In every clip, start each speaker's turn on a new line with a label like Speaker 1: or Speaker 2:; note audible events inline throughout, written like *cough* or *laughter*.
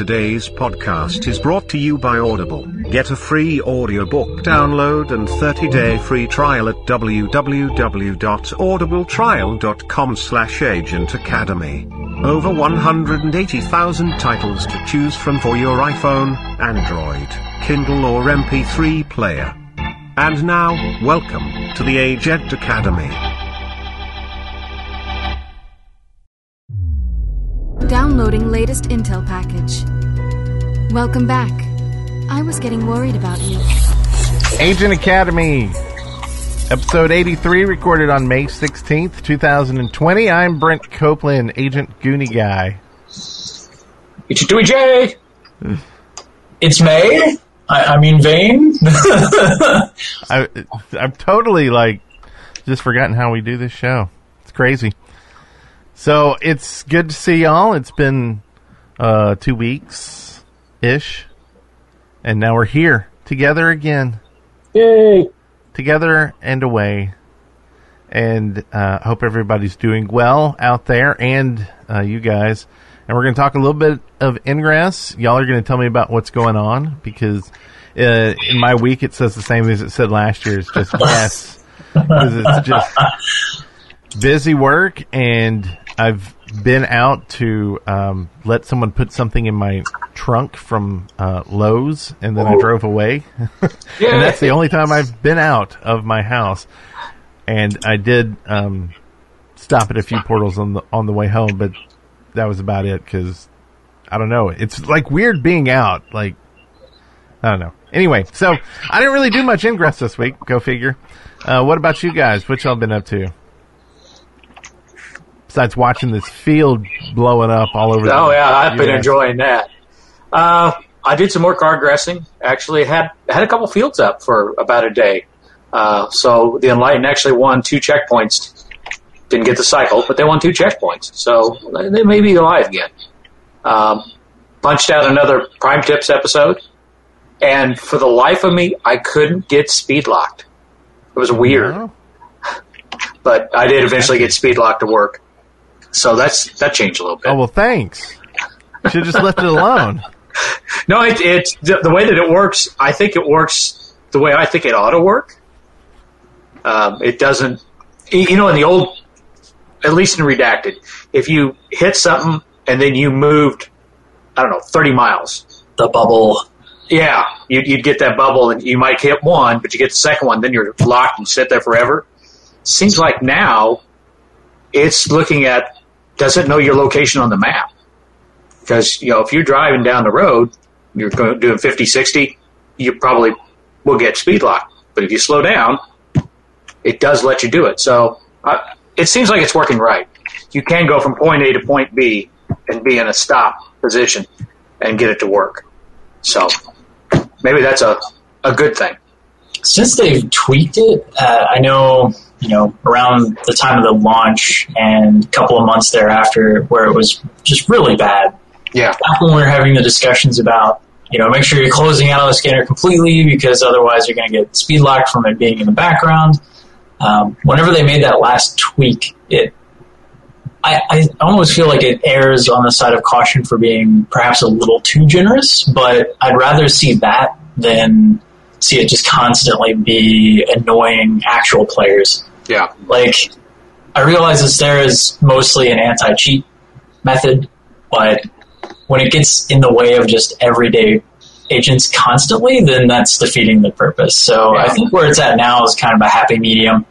Speaker 1: Today's podcast is brought to you by Audible. Get a free audiobook download and 30-day free trial at www.audibletrial.com slash agent academy. Over 180,000 titles to choose from for your iPhone, Android, Kindle or MP3 player. And now, welcome to the Agent Academy.
Speaker 2: Downloading latest Intel package. Welcome back. I was getting worried about you.
Speaker 3: Agent Academy, episode 83, recorded on May 16th, 2020. I'm Brent Copeland, Agent Goonie Guy.
Speaker 4: It's Dewey J. it's May. I, I mean, Vane. *laughs*
Speaker 3: I, I've totally, like, just forgotten how we do this show. It's crazy. So, it's good to see y'all. It's been uh, two weeks ish. And now we're here together again.
Speaker 4: Yay!
Speaker 3: together and away. And uh, hope everybody's doing well out there and uh, you guys. And we're going to talk a little bit of Ingress. Y'all are going to tell me about what's going on because uh, in my week it says the same as it said last year. It's just *laughs* yes. Because it's just busy work and I've been out to um, let someone put something in my trunk from uh, Lowe's, and then I drove away. *laughs* and that's the only time I've been out of my house. And I did um, stop at a few portals on the on the way home, but that was about it because I don't know. It's like weird being out. Like I don't know. Anyway, so I didn't really do much ingress this week. Go figure. Uh, what about you guys? What y'all been up to? Besides watching this field blowing up all over. The Oh
Speaker 4: yeah, I've been enjoying that. Uh, I did some more card dressing. Actually, had had a couple fields up for about a day. Uh, so the Enlightened actually won two checkpoints. Didn't get the cycle, but they won two checkpoints. So they may be alive again. Um, punched out another Prime Tips episode, and for the life of me, I couldn't get speed locked. It was weird. *laughs* But I did eventually get speed locked to work. So that's that changed a little bit.
Speaker 3: Oh well, thanks. Should have just left it alone. *laughs*
Speaker 4: No, it, it's the, the way that it works. I think it works the way I think it ought to work. Um, it doesn't, you know, in the old, at least in redacted, if you hit something and then you moved, I don't know, thirty miles,
Speaker 5: the bubble.
Speaker 4: yeah, you'd, you'd get that bubble and you might hit one, but you get the second one, then you're locked and sit there forever. Seems like now it's looking at doesn't know your location on the map because you know if you're driving down the road, you're doing 50, 60, you probably will get speed locked. But if you slow down, it does let you do it. So uh, it seems like it's working right. You can go from point A to point B and be in a stop position and get it to work. So maybe that's a, a good thing.
Speaker 5: Since they've tweaked it, uh, I know you know around the time of the launch and a couple of months thereafter, where it was just really bad.
Speaker 4: Yeah.
Speaker 5: Back when we were having the discussions about you know make sure you're closing out of the scanner completely because otherwise you're going to get speed locked from it being in the background. Um, whenever they made that last tweak, it I, I almost feel like it errs on the side of caution for being perhaps a little too generous, but I'd rather see that than see it just constantly be annoying actual players.
Speaker 4: Yeah.
Speaker 5: Like, I realize this there is mostly an anti cheat method, but when it gets in the way of just everyday agents constantly, then that's defeating the purpose. So I think where it's at now is kind of a happy medium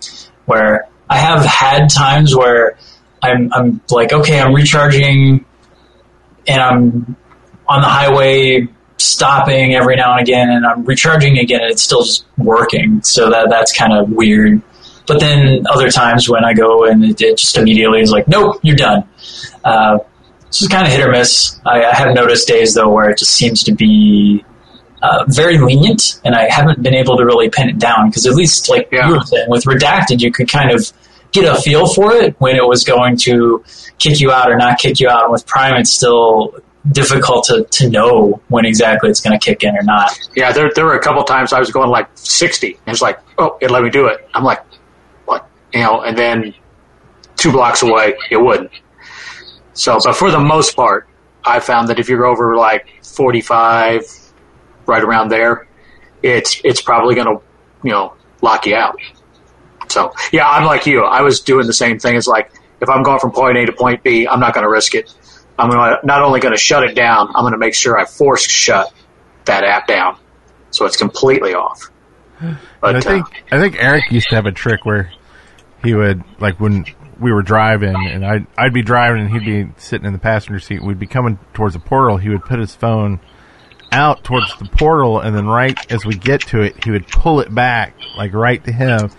Speaker 5: where I have had times where I'm, I'm like, okay, I'm recharging and I'm on the highway stopping every now and again and I'm recharging again and it's still just working. So that that's kind of weird. But then other times when I go and it, it just immediately is like, nope, you're done. Uh, this is kind of hit or miss. I, I have noticed days though where it just seems to be uh, very lenient, and I haven't been able to really pin it down because at least like
Speaker 4: Yeah.
Speaker 5: you were saying with redacted, you could kind of get a feel for it when it was going to kick you out or not kick you out. And with Prime, it's still difficult to, to know when exactly it's going to kick in or not.
Speaker 4: Yeah, there, there were a couple times I was going like 60. And it's like, oh, it let me do it. I'm like? You know, and then two blocks away, it wouldn't. So, but for the most part, I found that if you're over like 45, right around there, it's it's probably going to you know lock you out. So yeah, I'm like you. I was doing the same thing. It's like if I'm going from point A to point B, I'm not going to risk it. I'm not only going to shut it down, I'm going to make sure I force shut that app down so it's completely off. But
Speaker 3: I think
Speaker 4: uh,
Speaker 3: I think Eric used to have a trick where he would like when we were driving and I'd I'd be driving and he'd be sitting in the passenger seat. We'd be coming towards the portal. He would put his phone out towards the portal and then right as we get to it, he would pull it back like right to him.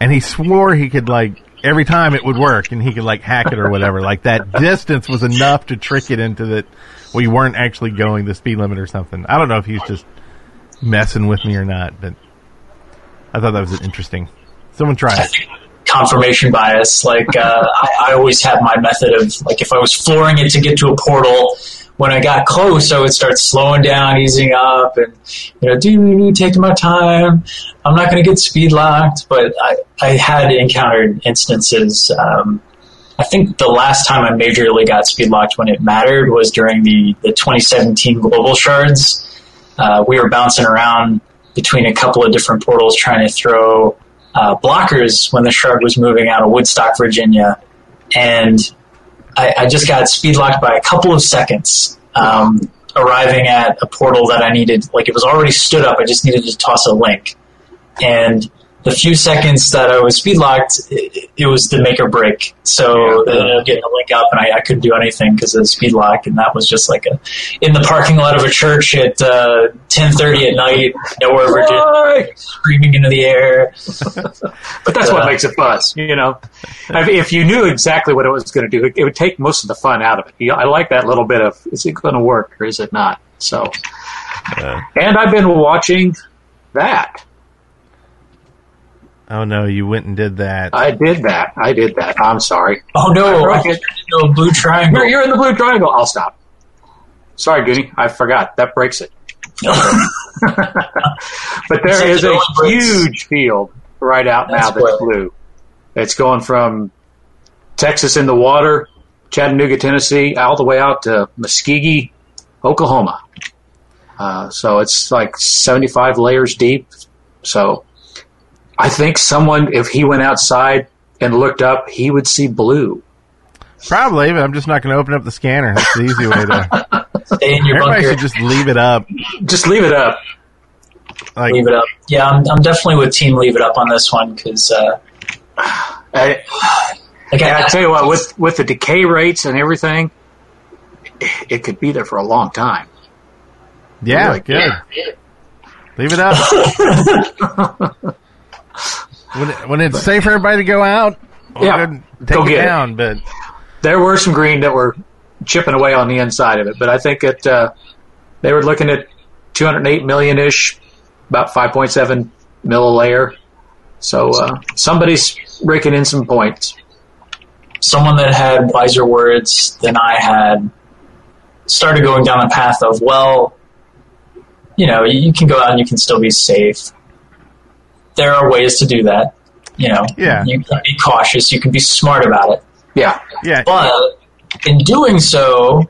Speaker 3: And he swore he could like every time it would work and he could like hack it or whatever. like that distance was enough to trick it into that we weren't actually going the speed limit or something. I don't know if he's just messing with me or not, but I thought that was interesting. Someone try it.
Speaker 5: Confirmation bias. Like uh, I, I always had my method of like if I was flooring it to get to a portal, when I got close, I would start slowing down, easing up, and you know, do take my time. I'm not going to get speed locked, but I, I had encountered instances. Um, I think the last time I majorly got speed locked when it mattered was during the, the 2017 global shards. Uh, we were bouncing around between a couple of different portals trying to throw uh, blockers when the shard was moving out of Woodstock, Virginia, and I, I just got speed locked by a couple of seconds. Um, arriving at a portal that I needed, like it was already stood up. I just needed to toss a link, and the few seconds that I was speed locked, it, it was the make or break. So
Speaker 4: Yeah.
Speaker 5: they ended getting a link up, and I, I couldn't do anything because of the speed lock, and that was just like a in the parking lot of a church at uh, ten thirty at night, nowhere Virginia, screaming into the air. *laughs*
Speaker 4: But that's
Speaker 5: Uh,
Speaker 4: what makes it fun, you know. I mean, if you knew exactly what it was going to do, it, it would take most of the fun out of it. You know, I like that little bit of is it going to work or is it not? So, and I've been watching that.
Speaker 3: Oh no, you went and did that.
Speaker 4: I did that. I did that. I'm sorry.
Speaker 5: Oh no!
Speaker 4: I
Speaker 5: I
Speaker 4: broke it.
Speaker 5: turned into a blue triangle.
Speaker 4: You're, you're in the blue triangle. I'll stop. Sorry, Goody. I forgot. That breaks it. *laughs* But there
Speaker 5: Except
Speaker 4: is
Speaker 5: it
Speaker 4: a huge field right out now
Speaker 5: That's
Speaker 4: that's
Speaker 5: what-
Speaker 4: blue. It's going from Texas in the water, Chattanooga, Tennessee, all the way out to Muskogee, Oklahoma. Uh, so it's like 75 layers deep. So I think someone, if he went outside and looked up, he would see blue.
Speaker 3: Probably, but I'm just not going to open up the scanner. That's the easy way to. *laughs*
Speaker 5: Stay in your
Speaker 3: Everybody
Speaker 5: bunker.
Speaker 3: should just leave it up.
Speaker 4: Just leave it up.
Speaker 3: Like,
Speaker 5: leave it up. Yeah, I'm, I'm definitely with Team Leave It Up on this one because, uh,
Speaker 4: I,
Speaker 5: like, I,
Speaker 4: I tell you what, with with the decay rates and everything, it could be there for a long time.
Speaker 3: yeah,
Speaker 4: Like,
Speaker 3: good. Leave it up. *laughs* *laughs* when, it, when it's safe for everybody to go out,
Speaker 4: Yeah,
Speaker 3: go take
Speaker 4: go
Speaker 3: it
Speaker 4: get it.
Speaker 3: But
Speaker 4: There were some green that were chipping away on the inside of it, but I think that uh, they were looking at 208 million ish, about 5.7 mil a layer. So uh, somebody's raking in some points.
Speaker 5: someone that had wiser words than I had started going down the path of, well, you know, you, you can go out and you can still be safe. There are ways to do that. You know,
Speaker 3: Yeah.
Speaker 5: you can be cautious, you can be smart about it.
Speaker 4: Yeah,
Speaker 3: yeah,
Speaker 5: But in doing so,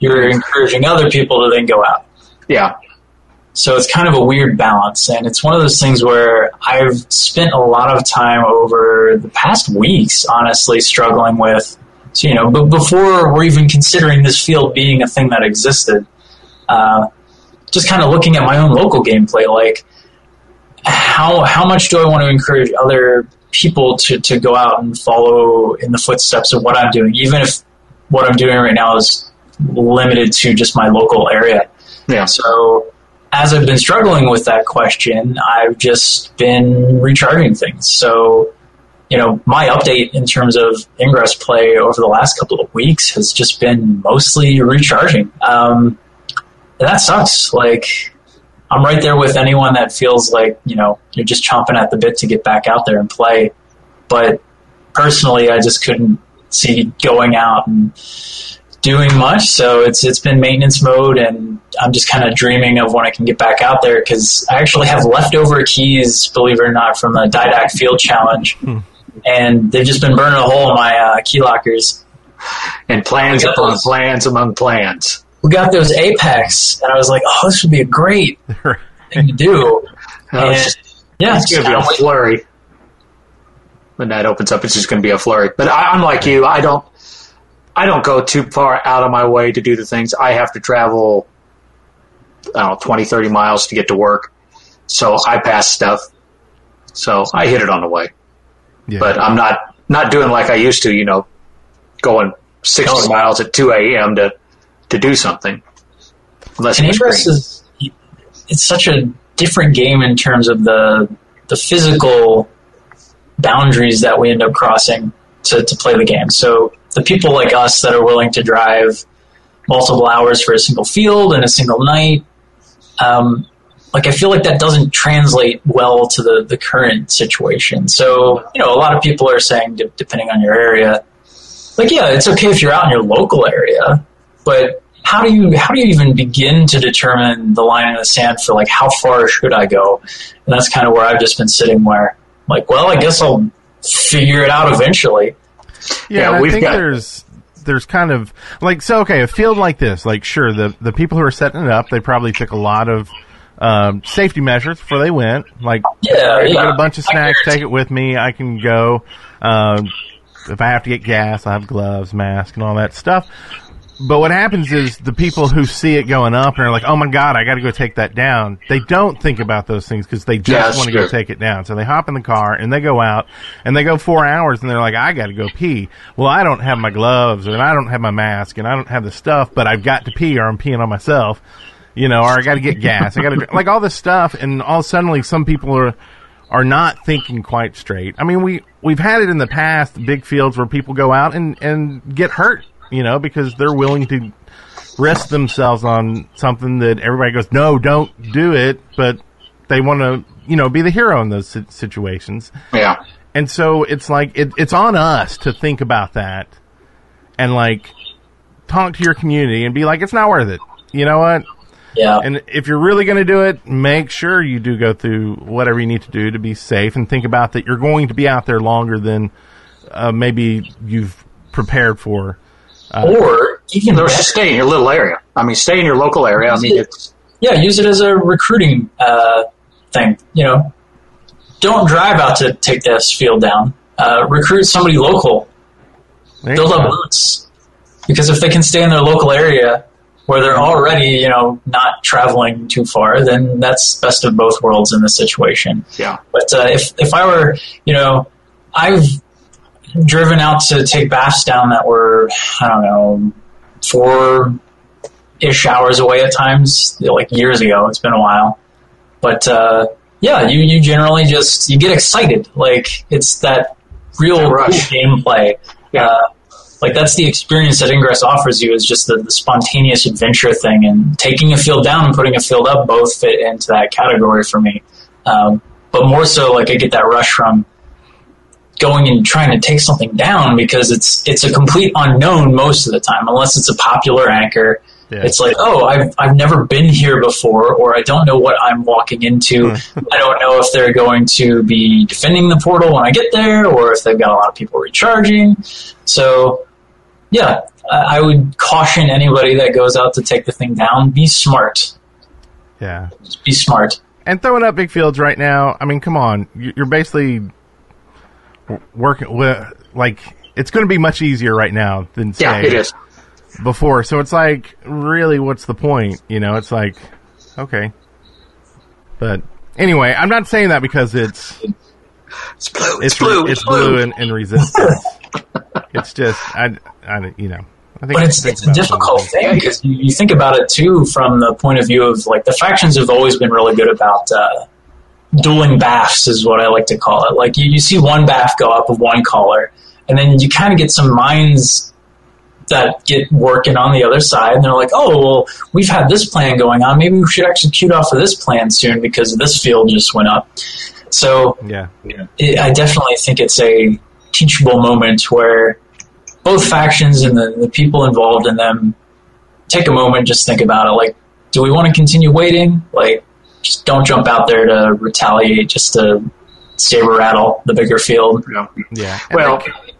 Speaker 5: you're encouraging other people to then go out.
Speaker 4: yeah,
Speaker 5: So it's kind of a weird balance, and it's one of those things where I've spent a lot of time over the past weeks, honestly, struggling with. So you know, b- before we're even considering this field being a thing that existed, uh, just kind of looking at my own local gameplay, like how how much do I want to encourage other people to to go out and follow in the footsteps of what I'm doing, even if what I'm doing right now is limited to just my local area.
Speaker 4: yeah.
Speaker 5: So as I've been struggling with that question, I've just been recharging things. So, you know, my update in terms of Ingress play over the last couple of weeks has just been mostly recharging. Um, that sucks. Like, I'm right there with anyone that feels like, you know, you're just chomping at the bit to get back out there and play. But personally, I just couldn't see going out and doing much. So it's it's been maintenance mode, and I'm just kind of dreaming of when I can get back out there because I actually have leftover keys, believe it or not, from the Didact Field Challenge, and they've just been burning a hole in my uh, key lockers.
Speaker 4: and plans upon plans among plans.
Speaker 5: We got those Apex, and I was like, oh, this would be a great *laughs* thing to do. *laughs* And,
Speaker 4: it's
Speaker 5: yeah,
Speaker 4: it's going to be a flurry. When that opens up, it's just going to be a flurry. But I, I'm like you. I don't. I don't go too far out of my way to do the things. I have to travel. I don't know, 20, 30 miles to get to work. So I pass stuff. So I hit it on the way.
Speaker 3: Yeah.
Speaker 4: But I'm not not doing like I used to. You know, going 60
Speaker 5: Oh,
Speaker 4: miles at 2 a.m. to to do something. Unless
Speaker 5: and Ingress is it's such a different game in terms of the the physical boundaries that we end up crossing to, to play the game. So the people like us that are willing to drive multiple hours for a single field and a single night, um, like I feel like that doesn't translate well to the, the current situation. So you know, a lot of people are saying, de- depending on your area, like yeah, it's okay if you're out in your local area, but how do you how do you even begin to determine the line in the sand for like how far should I go? And that's kind of where I've just been sitting where like, well, I guess I'll figure it out eventually.
Speaker 3: Yeah,
Speaker 4: Yeah,
Speaker 3: I
Speaker 4: we've
Speaker 3: think
Speaker 4: got-
Speaker 3: there's there's kind of like so okay, a field like this, like sure the the people who are setting it up, they probably took a lot of um, safety measures before they went. Like,
Speaker 5: Yeah,
Speaker 3: I
Speaker 5: yeah.
Speaker 3: got a bunch of snacks, take it with me. I can go. Um, if I have to get gas, I have gloves, mask, and all that stuff. But what happens is the people who see it going up and are like, "Oh my god, I got to go take that down." They don't think about those things because they just
Speaker 4: that's
Speaker 3: want to go take it down. So they hop in the car and they go out and they go four hours and they're like, "I got to go pee." Well, I don't have my gloves and I don't have my mask and I don't have the stuff, but I've got to pee or I'm peeing on myself. You know, or I got to get gas. I got to like all this stuff, and all suddenly some people are are not thinking quite straight. I mean, we we've had it in the past, big fields where people go out and and get hurt, you know, because they're willing to risk themselves on something that everybody goes, no, don't do it, but they want to, you know, be the hero in those situations.
Speaker 4: Yeah.
Speaker 3: And so it's like it, it's on us to think about that and like talk to your community and be like, it's not worth it. You know what?
Speaker 5: Yeah.
Speaker 3: And if you're really going to do it, make sure you do go through whatever you need to do to be safe and think about that you're going to be out there longer than uh, maybe you've prepared for.
Speaker 5: Or even
Speaker 4: Or just stay in your little area. I mean, stay in your local area. I mean, it's
Speaker 5: yeah, use it as a recruiting uh, thing. You know, don't drive out to take this field down. Uh, recruit somebody local. Build up roots. Because if they can stay in their local area where they're already, you know, not traveling too far, then that's best of both worlds in this situation.
Speaker 4: yeah.
Speaker 5: But uh, if if I were, you know, I've driven out to take BAFs down that were, I don't know, four ish hours away at times, like years ago. It's been a while, but uh, yeah, you you generally just you get excited, like it's that real
Speaker 4: That rush.
Speaker 5: cool gameplay.
Speaker 4: Yeah.
Speaker 5: Uh, like that's the experience that Ingress offers you is just the, the spontaneous adventure thing, and taking a field down and putting a field up both fit into that category for me. Um, but more so, like I get that rush from going and trying to take something down because it's it's a complete unknown most of the time, unless it's a popular anchor.
Speaker 3: Yeah.
Speaker 5: It's like, oh, I've I've never been here before, or I don't know what I'm walking into. Hmm. I don't know if they're going to be defending the portal when I get there, or if they've got a lot of people recharging. So, yeah, I I would caution anybody that goes out to take the thing down: be smart.
Speaker 3: Yeah.
Speaker 5: Just be smart.
Speaker 3: And throwing up big fields right now, I mean, come on. You're basically w- working with, like, it's going to be much easier right now than, say,
Speaker 4: Yeah, it is.
Speaker 3: before. So it's like, really, what's the point? You know, it's like, okay. But anyway, I'm not saying that because it's
Speaker 4: It's blue.
Speaker 3: it's
Speaker 4: It's, blue.
Speaker 3: it's blue and, and resistance. it's just I, I you know I think
Speaker 5: But it's, it's a difficult
Speaker 3: some
Speaker 5: thing because you, you think about it too from the point of view of like the factions have always been really good about uh, dueling BAFs is what I like to call it. Like you, you see one BAF go up of one caller, and then you kind of get some minds that get working on the other side, and they're like, "Oh, well, we've had this plan going on. Maybe we should execute off of this plan soon because this field just went up." So
Speaker 3: things. Yeah,
Speaker 5: it, I definitely think it's a teachable moment where both factions and the, the people involved in them take a moment, just think about it. Like, do we want to continue waiting? Like, just don't jump out there to retaliate, just to saber rattle the bigger field.
Speaker 4: Yeah.
Speaker 3: yeah. And
Speaker 4: Well,
Speaker 3: like,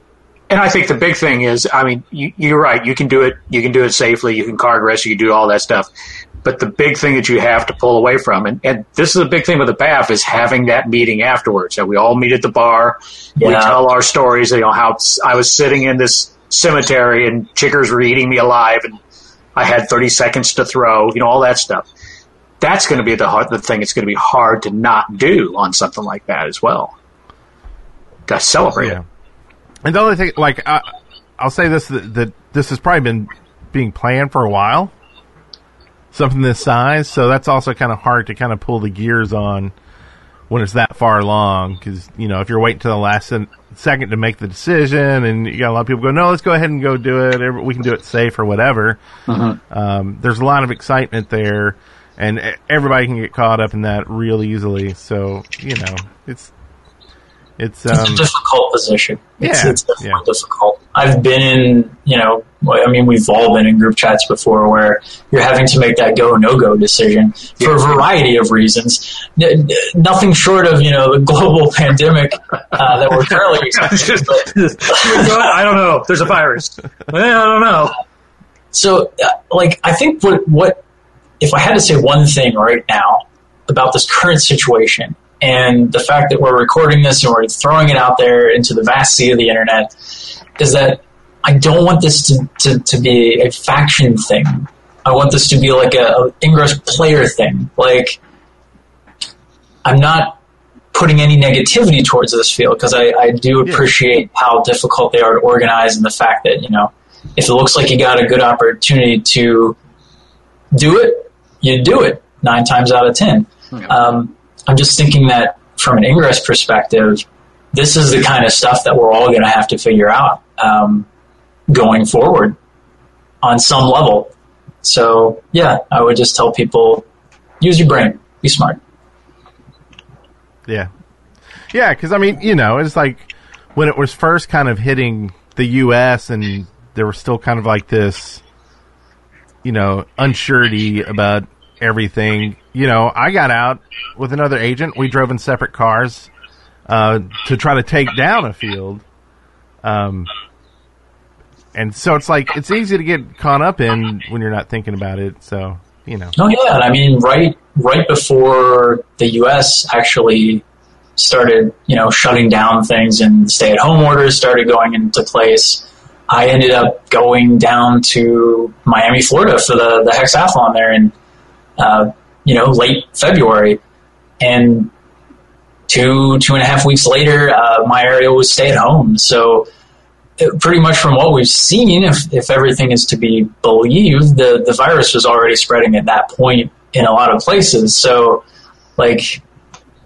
Speaker 4: And I think the big thing is, I mean, you, you're right. You can do it. You can do it safely. You can card rest. You can do all that stuff. But the big thing that you have to pull away from, and, and this is a big thing with the BAF, is having that meeting afterwards. That we all meet at the bar. We tell our stories. You know how I was sitting in this cemetery and chickers were eating me alive, and I had 30 seconds to throw. You know all that stuff. That's going to be the hard, the thing. It's going to be hard to not do on something like that as well. To celebrate
Speaker 3: Yeah.
Speaker 4: it.
Speaker 3: And the only thing, like, I, I'll say this: that, that this has probably been being planned for a while. Something this size, so that's also kind of hard to kind of pull the gears on when it's that far along. Because you know, if you're waiting to the last second to make the decision, and you got a lot of people go, "No, let's go ahead and go do it. We can do it safe or whatever." Um, there's a lot of excitement there, and everybody can get caught up in that real easily. So you know, it's it's um,
Speaker 5: It's a difficult position.
Speaker 3: Yeah,
Speaker 5: it's definitely
Speaker 3: yeah.
Speaker 5: difficult. I've been in, you know, I mean, we've all been in group chats before where you're having to make that go no go decision for a variety of reasons. N- nothing short of, you know, the global *laughs* pandemic uh, that we're currently *laughs* experiencing. But *laughs*
Speaker 4: I don't know. There's a virus. I don't know.
Speaker 5: so, uh, like, I think what what if I had to say one thing right now about this current situation and the fact that we're recording this and we're throwing it out there into the vast sea of the internet is that I don't want this to, to, to be a faction thing. I want this to be like a, a Ingress player thing. Like, I'm not putting any negativity towards this field because I, I do appreciate how difficult they are to organize and the fact that, you know, if it looks like you got a good opportunity to do it, you do it nine times out of ten. Um, I'm just thinking that from an Ingress perspective, this is the kind of stuff that we're all going to have to figure out um, going forward on some level. So, yeah, I would just tell people use your brain, be smart.
Speaker 3: Yeah. Yeah, because I mean, you know, it's like when it was first kind of hitting the U.S. and there was still kind of like this, you know, unsurety about everything. You know, I got out with another agent. We drove in separate cars uh, to try to take down a field. Um, and so it's like it's easy to get caught up in when you're not thinking about it. So you know,
Speaker 5: No, yeah, I mean, right, right before the U.S. actually started, you know, shutting down things and stay-at-home orders started going into place, I ended up going down to Miami, Florida, for the the hexathlon there in, uh, you know, late February, and two two and a half weeks later, uh, my area was stay-at-home, so it- pretty much from what we've seen, if, if everything is to be believed, the, the virus was already spreading at that point in a lot of places. So, like,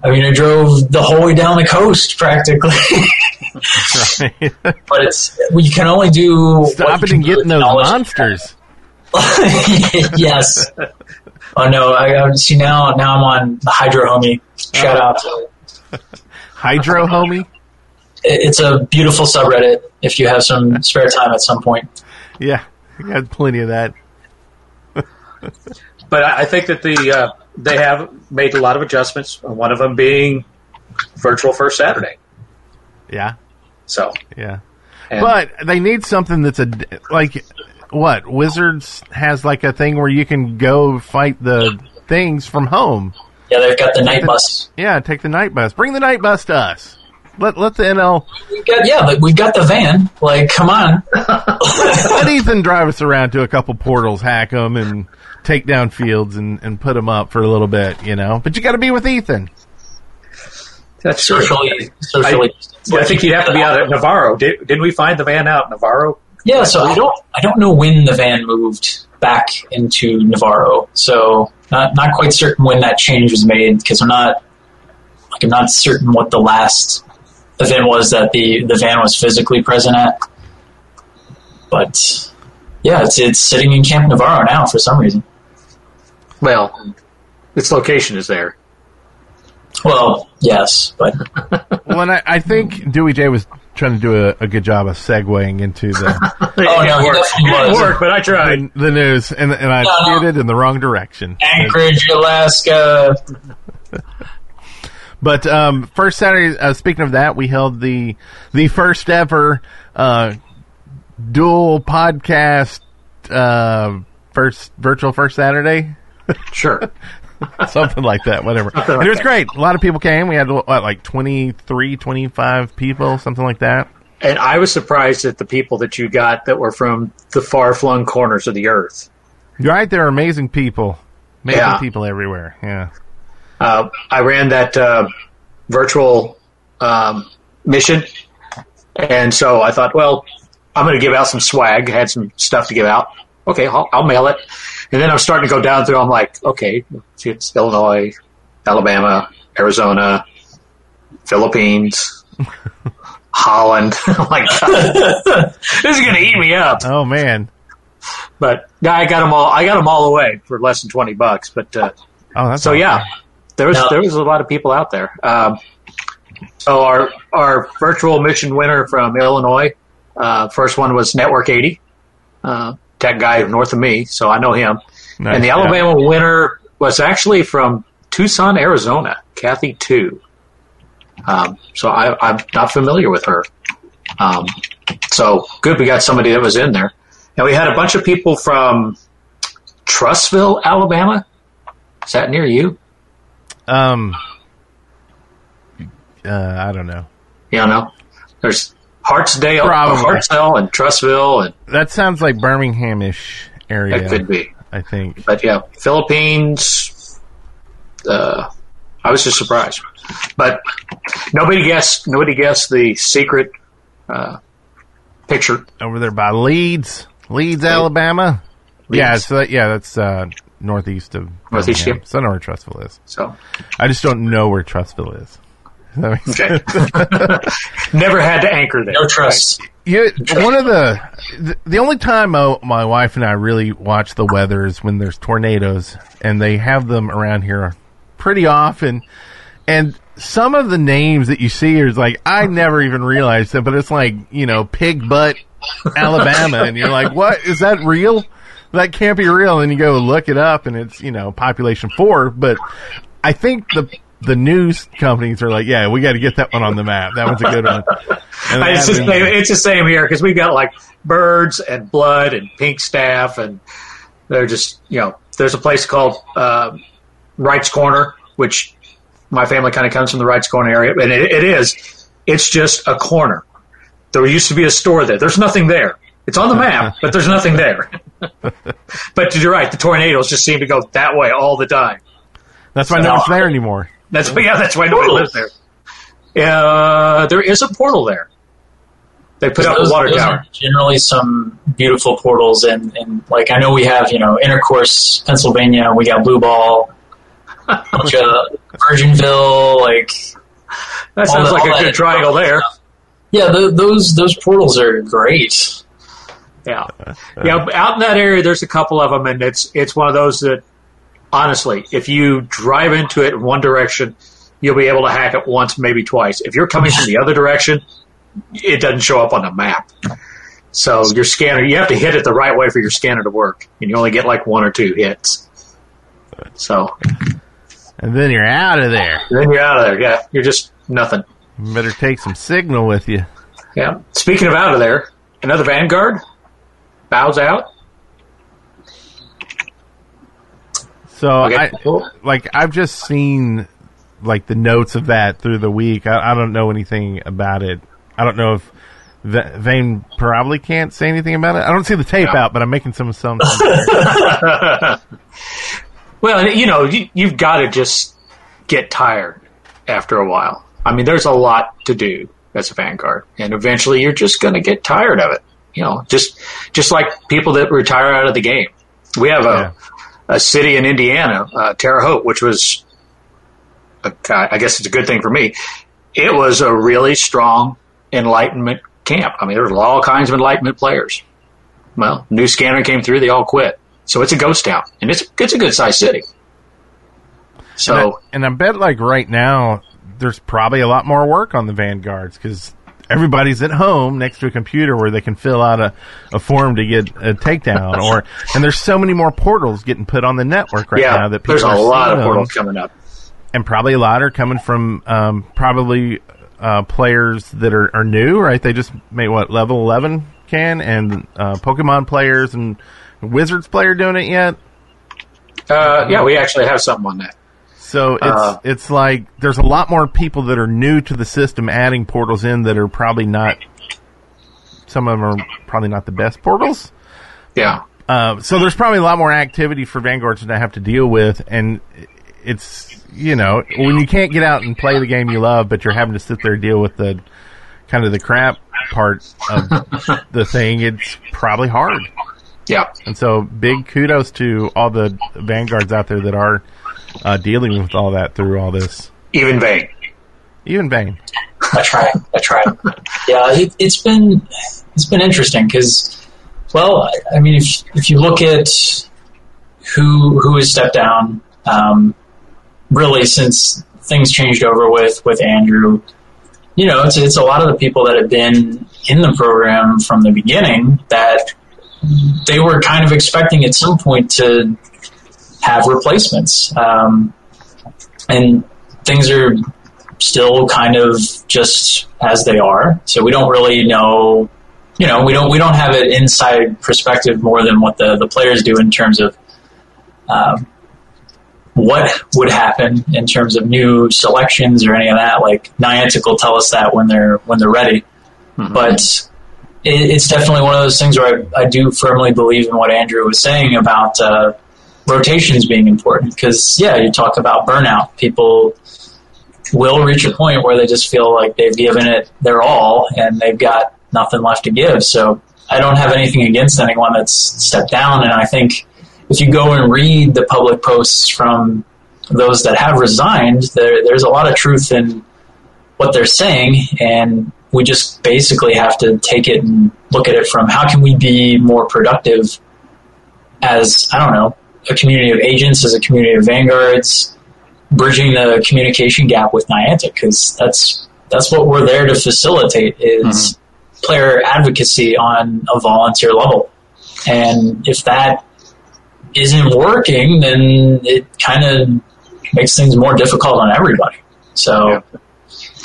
Speaker 5: I mean, I drove the whole way down the coast practically. *laughs*
Speaker 3: right? *laughs*
Speaker 5: but it's you can only do what
Speaker 3: stop
Speaker 5: you
Speaker 3: it
Speaker 5: can
Speaker 3: and
Speaker 5: do
Speaker 3: getting those monsters. *laughs*
Speaker 5: yes. Oh no! I, I see now. Now I'm on the Hydro Homie. Shout out! to
Speaker 3: Hydro, homie.
Speaker 5: it. It's a beautiful subreddit. If you have some spare time at some point.
Speaker 3: Yeah, I got plenty of that.
Speaker 4: But I I think that the uh, they have made a lot of adjustments. One of them being virtual first Saturday.
Speaker 3: Yeah,
Speaker 4: So,
Speaker 3: yeah. But they need something that's a like what Wizards has like a thing where you can go fight the things from home.
Speaker 5: Yeah, they've got the night bus.
Speaker 3: Yeah, take the night bus. Bring the night bus to us. Let let the NL
Speaker 5: We've got, yeah, but we've got the van. Like, come on. *laughs*
Speaker 3: let Ethan *laughs* drive us around to a couple portals, hack them, and take down fields and and put them up for a little bit. You know, but you got to be with Ethan.
Speaker 4: That's true.
Speaker 5: Socially, socially.
Speaker 4: Yeah, I think you'd have to be out at Navarro. Did, didn't we find the van out in Navarro?
Speaker 5: Yeah, so I don't I don't know when the van moved back into Navarro. So not not quite certain when that change was made because I'm not like I'm not certain what the last event was that the the van was physically present at. But yeah, it's it's sitting in Camp Navarro now for some reason.
Speaker 4: Well, its location is there.
Speaker 5: Well, yes, but *laughs*
Speaker 3: Well, and I, I think Dewey J was trying to do a, a good job of segueing into the *laughs*
Speaker 5: oh no, he definitely
Speaker 4: It didn't
Speaker 5: was.
Speaker 4: work, but I tried.
Speaker 3: the, the news, and and I
Speaker 5: No, no.
Speaker 3: steered it in the wrong direction.
Speaker 5: Anchorage, Alaska. *laughs*
Speaker 3: But um, first Saturday, uh, speaking of that, we held the the first ever uh, dual podcast uh, first virtual first Saturday,
Speaker 4: Sure. *laughs*
Speaker 3: something like that, whatever.
Speaker 4: Something
Speaker 3: and it was
Speaker 4: that.
Speaker 3: great. A lot of people came. We had what, like 23, 25 people, something like that.
Speaker 4: And I was surprised at the people that you got that were from the far flung corners of the earth.
Speaker 3: Right, there are amazing people, amazing
Speaker 4: Yeah.
Speaker 3: people everywhere. Yeah.
Speaker 4: Uh, I ran that uh, virtual um, mission, and so I thought, well, I'm going to give out some swag. Had some stuff to give out. Okay, I'll, I'll mail it. And then I'm starting to go down through. I'm like, okay, it's Illinois, Alabama, Arizona, Philippines, *laughs* Holland. *laughs* I'm like, God, *laughs* this is going to eat me up.
Speaker 3: Oh man.
Speaker 4: But yeah, I got them all. I got them all away for less than twenty bucks. But uh,
Speaker 3: Oh, that's
Speaker 4: so
Speaker 3: awesome.
Speaker 4: yeah, there was
Speaker 5: Now-
Speaker 4: there was a lot of people out there. Um, so our our virtual mission winner from Illinois, uh, first one was Network eighty, uh, tech guy north of me, so I know him.
Speaker 3: Nice,
Speaker 4: and the
Speaker 3: yeah.
Speaker 4: Alabama winner was actually from Tucson, Arizona, Kathy Two. Um, so I, I'm not familiar with her. Um, so good, we got somebody that was in there, and we had a bunch of people from Trussville, Alabama. Is that near you?
Speaker 3: Um. Uh, I don't know.
Speaker 4: You know, there's Hartsdale. Hartsdale, and Trussville, and
Speaker 3: That sounds like Birminghamish area.
Speaker 4: that could be.
Speaker 3: I think.
Speaker 4: But yeah, Philippines. Uh, I was just surprised, but nobody guessed. Nobody guessed the secret uh, picture.
Speaker 3: Over there by Leeds, Leeds, Alabama. Yeah, so that, yeah, that's uh, northeast of
Speaker 4: Northeast,
Speaker 3: Birmingham.
Speaker 4: yeah.
Speaker 3: So I know where Trussville is.
Speaker 4: So
Speaker 3: I just don't know where Trussville is. Does that make sense?
Speaker 4: okay, *laughs* never had to anchor there.
Speaker 5: No trust.
Speaker 3: You, one of the, the the only time my, my wife and I really watch the weather is when there's tornadoes, and they have them around here pretty often. And some of the names that you see is like I never even realized it, but it's like you know Pig Butt, Alabama, and you're like, what is that real? That can't be real. And you go look it up, and it's you know population four, but I think the the news companies are like, yeah, we got to get that one on the map. That one's a good one. And *laughs*
Speaker 4: It's,
Speaker 3: they
Speaker 4: just,
Speaker 3: have it in there.
Speaker 4: it's the same here because we've got like birds and blood and pink staff, and they're just you know. There's a place called uh, Wright's Corner, which my family kind of comes from the Wright's Corner area, and it, it is. It's just a corner. There used to be a store there. There's nothing there. It's on the map, but there's nothing there. *laughs* but you're right. The tornadoes just seem to go that way all the time.
Speaker 3: That's why no one's there anymore.
Speaker 4: That's *laughs* yeah. That's why nobody lives there. Uh, there is a portal there. They put out
Speaker 5: those,
Speaker 4: a water tower.
Speaker 5: generally some beautiful portals, and, and like I know we have you know Intercourse, Pennsylvania. We got Blue Ball, *laughs* bunch of Virginville, like
Speaker 4: That sounds
Speaker 5: the-
Speaker 4: like a good triangle there.
Speaker 5: Yeah, th those those portals are great.
Speaker 4: Yeah, yeah. Out in that area, there's a couple of them, and it's it's one of those that honestly, if you drive into it in one direction, you'll be able to hack it once, maybe twice. If you're coming from the other direction, it doesn't show up on the map. So your scanner, you have to hit it the right way for your scanner to work, and you only get like one or two hits. So
Speaker 3: And then you're out of there.
Speaker 4: then you're out of there. Yeah, you're just nothing.
Speaker 3: You better take some signal with you.
Speaker 4: Yeah. Speaking of out of there, another Vanguard bows out.
Speaker 3: So
Speaker 4: Okay,
Speaker 3: I
Speaker 4: cool.
Speaker 3: like I've just seen like the notes of that through the week. I, I don't know anything about it. I don't know if Va- Vane probably can't say anything about it. I don't see the tape
Speaker 4: Yeah.
Speaker 3: out, but I'm making some assumptions. *laughs*
Speaker 4: Well, you know, you, you've got to just get tired after a while. I mean, there's a lot to do as a Vanguard, and eventually you're just going to get tired of it. You know, just just like people that retire out of the game. We have a a city in Indiana, uh, Terre Haute, which was, a, I guess it's a good thing for me. It was a really strong Enlightenment camp. I mean, there was all kinds of Enlightenment players. Well, new scanner came through, they all quit. So it's a ghost town, and it's it's a good sized city. So
Speaker 3: and, I, and I bet like right now there's probably a lot more work on the Vanguards because everybody's at home next to a computer where they can fill out a, a form to get a takedown or and there's so many more portals getting put on the network right
Speaker 4: yeah,
Speaker 3: now that people
Speaker 4: there's a
Speaker 3: are
Speaker 4: lot of portals coming up.
Speaker 3: and probably a lot are coming from um, probably uh, players that are, are new, right? They just made what level eleven can, and uh, Pokemon players and Wizards player doing it yet.
Speaker 4: Uh, yeah, we actually have something on that.
Speaker 3: So it's
Speaker 4: Uh,
Speaker 3: it's like there's a lot more people that are new to the system adding portals in that are probably not. Some of them are probably not the best portals.
Speaker 4: Yeah.
Speaker 3: Uh, so there's probably a lot more activity for Vanguards to have to deal with, and it's you know when you can't get out and play the game you love, but you're having to sit there and deal with the kind of the crap part of *laughs* the thing. It's probably hard,
Speaker 4: Yeah.
Speaker 3: and so big kudos to all the Vanguards out there that are uh, dealing with all that through all this.
Speaker 4: Even Vane.
Speaker 3: Even Bane.
Speaker 5: I tried. I tried. Yeah, it, it's been it's been interesting because, well, I- I mean, if if you look at who who has stepped down, um, really since things changed over with with Andrew, you know, it's it's a lot of the people that have been in the program from the beginning that they were kind of expecting at some point to have replacements, um, and things are still kind of just as they are. So we don't really know, you know, we don't we don't have an inside perspective more than what the the players do in terms of um, what would happen in terms of new selections or any of that. Like Niantic will tell us that when they're when they're ready, but it, it's definitely one of those things where I, I do firmly believe in what Andrew was saying about uh, rotations being important because yeah, you talk about burnout, people will reach a point where they just feel like they've given it their all and they've got nothing left to give. So I don't have anything against anyone that's stepped down. And I think if you go and read the public posts from those that have resigned, there, there's a lot of truth in what they're saying. And we just basically have to take it and look at it from how can we be more productive as, I don't know, a community of agents, as a community of vanguards, bridging the communication gap with Niantic because that's that's what we're there to facilitate is mm-hmm. player advocacy on a volunteer level. And if that isn't working, then it kind of makes things more difficult on everybody. So
Speaker 4: Yeah.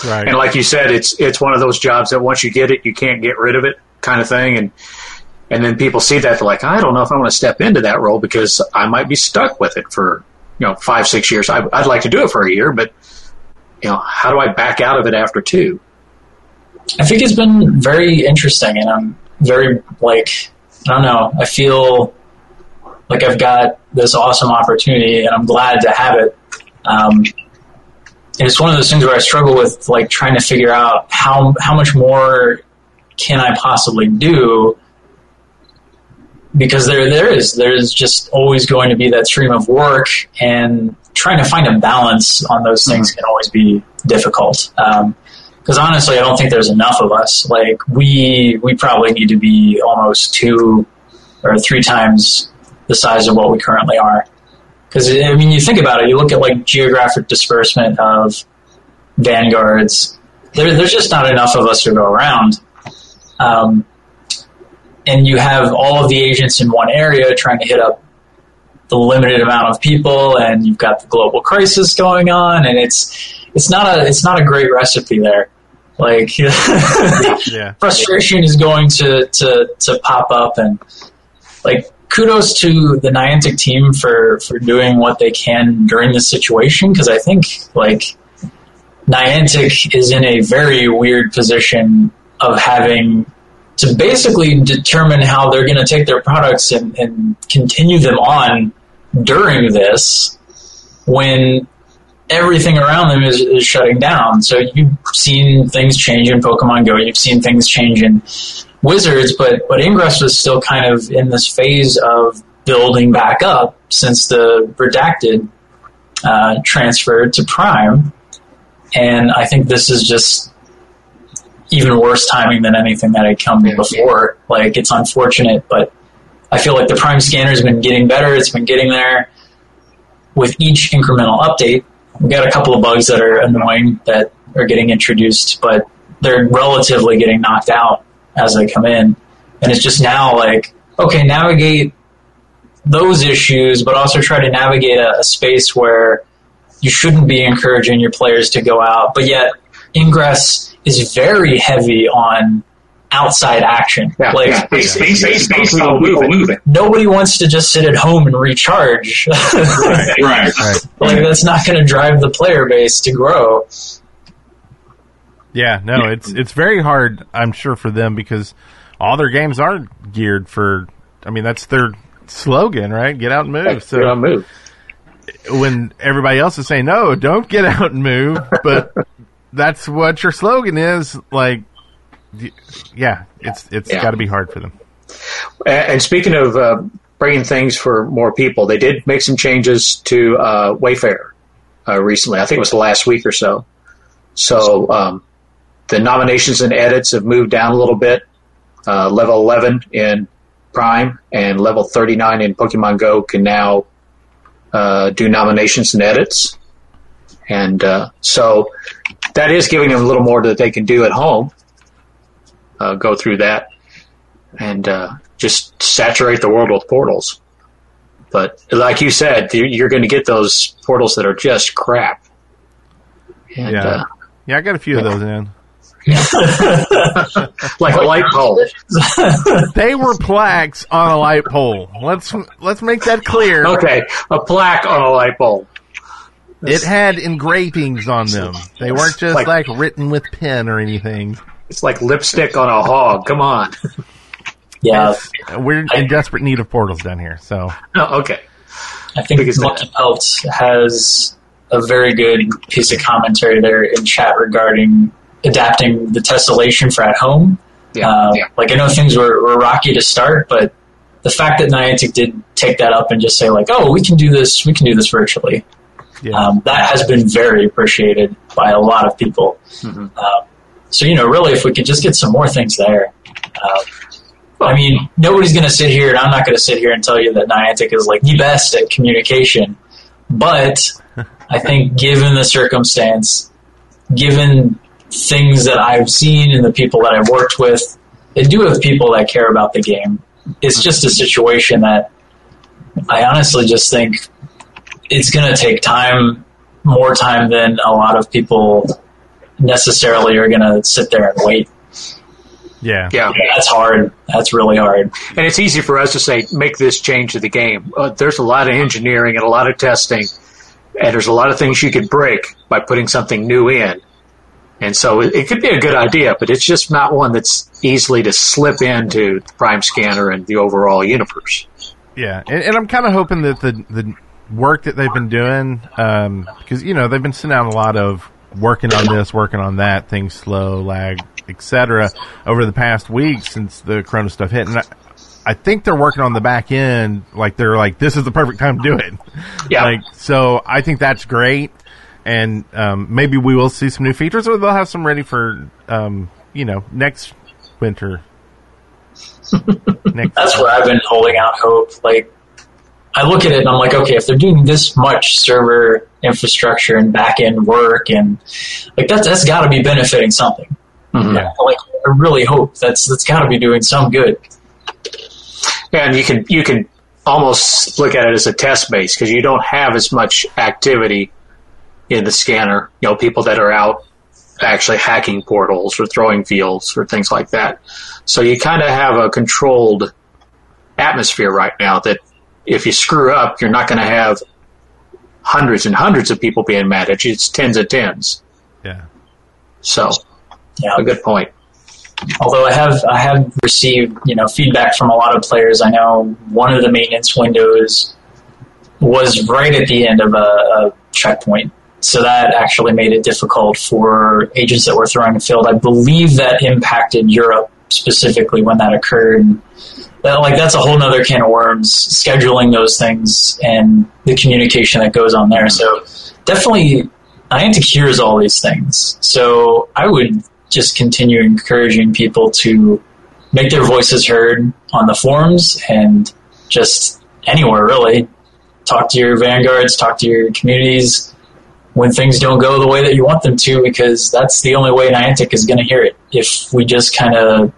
Speaker 3: Right.
Speaker 4: And like you said, it's it's one of those jobs that once you get it, you can't get rid of it, kind of thing. And and then people see that they're like, I don't know if I want to step into that role because I might be stuck with it for you know five six years. I, I'd like to do it for a year, but you know, how do I back out of it after two?
Speaker 5: I think it's been very interesting, and I'm very like I don't know. I feel like I've got this awesome opportunity, and I'm glad to have it. Um, and it's one of those things where I struggle with like trying to figure out how how much more can I possibly do because there there is there's just always going to be that stream of work and trying to find a balance on those things can always be difficult. Um, because honestly, I don't think there's enough of us. Like we we probably need to be almost two or three times the size of what we currently are. Because I mean, you think about it. You look at like geographic disbursement of vanguards. There, there's just not enough of us to go around. Um, and you have all of the agents in one area trying to hit up the limited amount of people, and you've got the global crisis going on, and it's it's not a it's not a great recipe there. Like *laughs*
Speaker 3: yeah.
Speaker 5: frustration is going to, to, to pop up and like kudos to the Niantic team for, for doing what they can during this situation because I think like Niantic is in a very weird position of having to basically determine how they're going to take their products and, and continue them on during this when everything around them is, is shutting down. So you've seen things change in Pokemon Go. You've seen things change in Wizards, but but Ingress was still kind of in this phase of building back up since the redacted uh, transfer to Prime, and I think this is just even worse timing than anything that had come before. Like it's unfortunate, but I feel like the Prime scanner has been getting better. It's been getting there with each incremental update we got a couple of bugs that are annoying that are getting introduced, but they're relatively getting knocked out as they come in. And it's just now like, okay, navigate those issues, but also try to navigate a, a space where you shouldn't be encouraging your players to go out, but yet Ingress is very heavy on outside action.
Speaker 4: Yeah,
Speaker 5: like
Speaker 4: yeah. Based on moving.
Speaker 5: nobody wants to just sit at home and recharge. *laughs*
Speaker 6: Right.
Speaker 3: Right.
Speaker 5: like that's not going to drive the player base to grow.
Speaker 3: Yeah, no, it's it's very hard, I'm sure, for them because all their games are geared for. I mean, that's their slogan, right? Get out and move. So
Speaker 4: Get on move.
Speaker 3: when everybody else is saying no, don't get out and move, but *laughs* that's what your slogan is. Like, yeah, it's it's
Speaker 4: Yeah.
Speaker 3: got to be hard for them.
Speaker 4: And speaking of uh, bringing things for more people, they did make some changes to uh, Wayfarer uh, recently. I think it was the last week or so. So um, the nominations and edits have moved down a little bit. Uh, level 11 in Prime and level 39 in Pokemon Go can now uh, do nominations and edits. And uh, so that is giving them a little more that they can do at home. Uh, go through that and uh, just saturate the world with portals. But like you said, you- you're going to get those portals that are just crap. And,
Speaker 3: Yeah.
Speaker 4: uh,
Speaker 3: Yeah, I got a few of those in. *laughs*
Speaker 4: like a light pole.
Speaker 3: They were plaques on a light pole. Let's let's make that clear.
Speaker 4: Okay, a plaque on a light bulb.
Speaker 3: It had engravings on them. They weren't just
Speaker 4: Like-
Speaker 3: like, written with pen or anything.
Speaker 4: It's like lipstick on a hog. Come on. *laughs*
Speaker 5: Yeah,
Speaker 3: We're in desperate need of portals down here. So
Speaker 4: Oh, okay.
Speaker 5: I think
Speaker 4: Because-
Speaker 5: Monkey Pelt has a very good piece of commentary there in chat regarding adapting the tessellation for at home.
Speaker 4: Yeah.
Speaker 5: Uh,
Speaker 4: yeah.
Speaker 5: Like I know things were, were rocky to start, but the fact that Niantic did take that up and just say like, "Oh, we can do this. We can do this virtually,"
Speaker 3: yeah,
Speaker 5: um, that has been very appreciated by a lot of people.
Speaker 4: Mhm.
Speaker 5: Um, so you know, really, if we could just get some more things there. Uh, I mean, nobody's going to sit here, and I'm not going to sit here and tell you that Niantic is like the best at communication. But *laughs* I think, given the circumstance, given things that I've seen and the people that I've worked with, they do have people that care about the game. It's just a situation that I honestly just think it's going to take time, more time than a lot of people necessarily are going to sit there and wait.
Speaker 3: yeah,
Speaker 4: Yeah.
Speaker 5: That's hard. That's really hard.
Speaker 4: And it's easy for us to say, make this change to the game. Uh, there's a lot of engineering and a lot of testing, and there's a lot of things you could break by putting something new in. And so it, it could be a good idea, but it's just not one that's easily to slip into the Prime Scanner and the overall universe.
Speaker 3: Yeah, and, and I'm kind of hoping that the the work that they've been doing, because you know they've been sending out a lot of working on this, working on that, things slow, lag, etc. Over the past week since the Corona stuff hit, and I, I think they're working on the back end. Like they're like, this is the perfect time to do it. *laughs*
Speaker 4: Yeah.
Speaker 3: Like so, I think that's great, and um, maybe we will see some new features, or they'll have some ready for um, you know next winter. *laughs* next
Speaker 5: That's where I've been holding out hope. Like, I look at it and I'm like, okay, if they're doing this much server infrastructure and back end work, and like that's that's got to be benefiting something. Mm-hmm.
Speaker 3: Yeah.
Speaker 5: Like, I really hope that's that's got to be doing some good.
Speaker 4: And you can you can almost look at it as a test base because you don't have as much activity in the scanner. You know, people that are out actually hacking portals or throwing fields or things like that. So you kind of have a controlled atmosphere right now that if you screw up, you're not going to have hundreds and hundreds of people being mad at you. It's tens and tens.
Speaker 3: yeah.
Speaker 4: So
Speaker 5: Yeah.
Speaker 4: a good point.
Speaker 5: Although I have I have received you know feedback from a lot of players. I know one of the maintenance windows was right at the end of a, a checkpoint, so that actually made it difficult for agents that were throwing a field. I believe that impacted Europe specifically when that occurred. That, like that's a whole nother can of worms. Scheduling those things and the communication that goes on there. So definitely, Niantic hears all these things. So I would just continue encouraging people to make their voices heard on the forums and just anywhere really. Talk to your vanguards, talk to your communities when things don't go the way that you want them to, because that's the only way Niantic is going to hear it. If we just kind of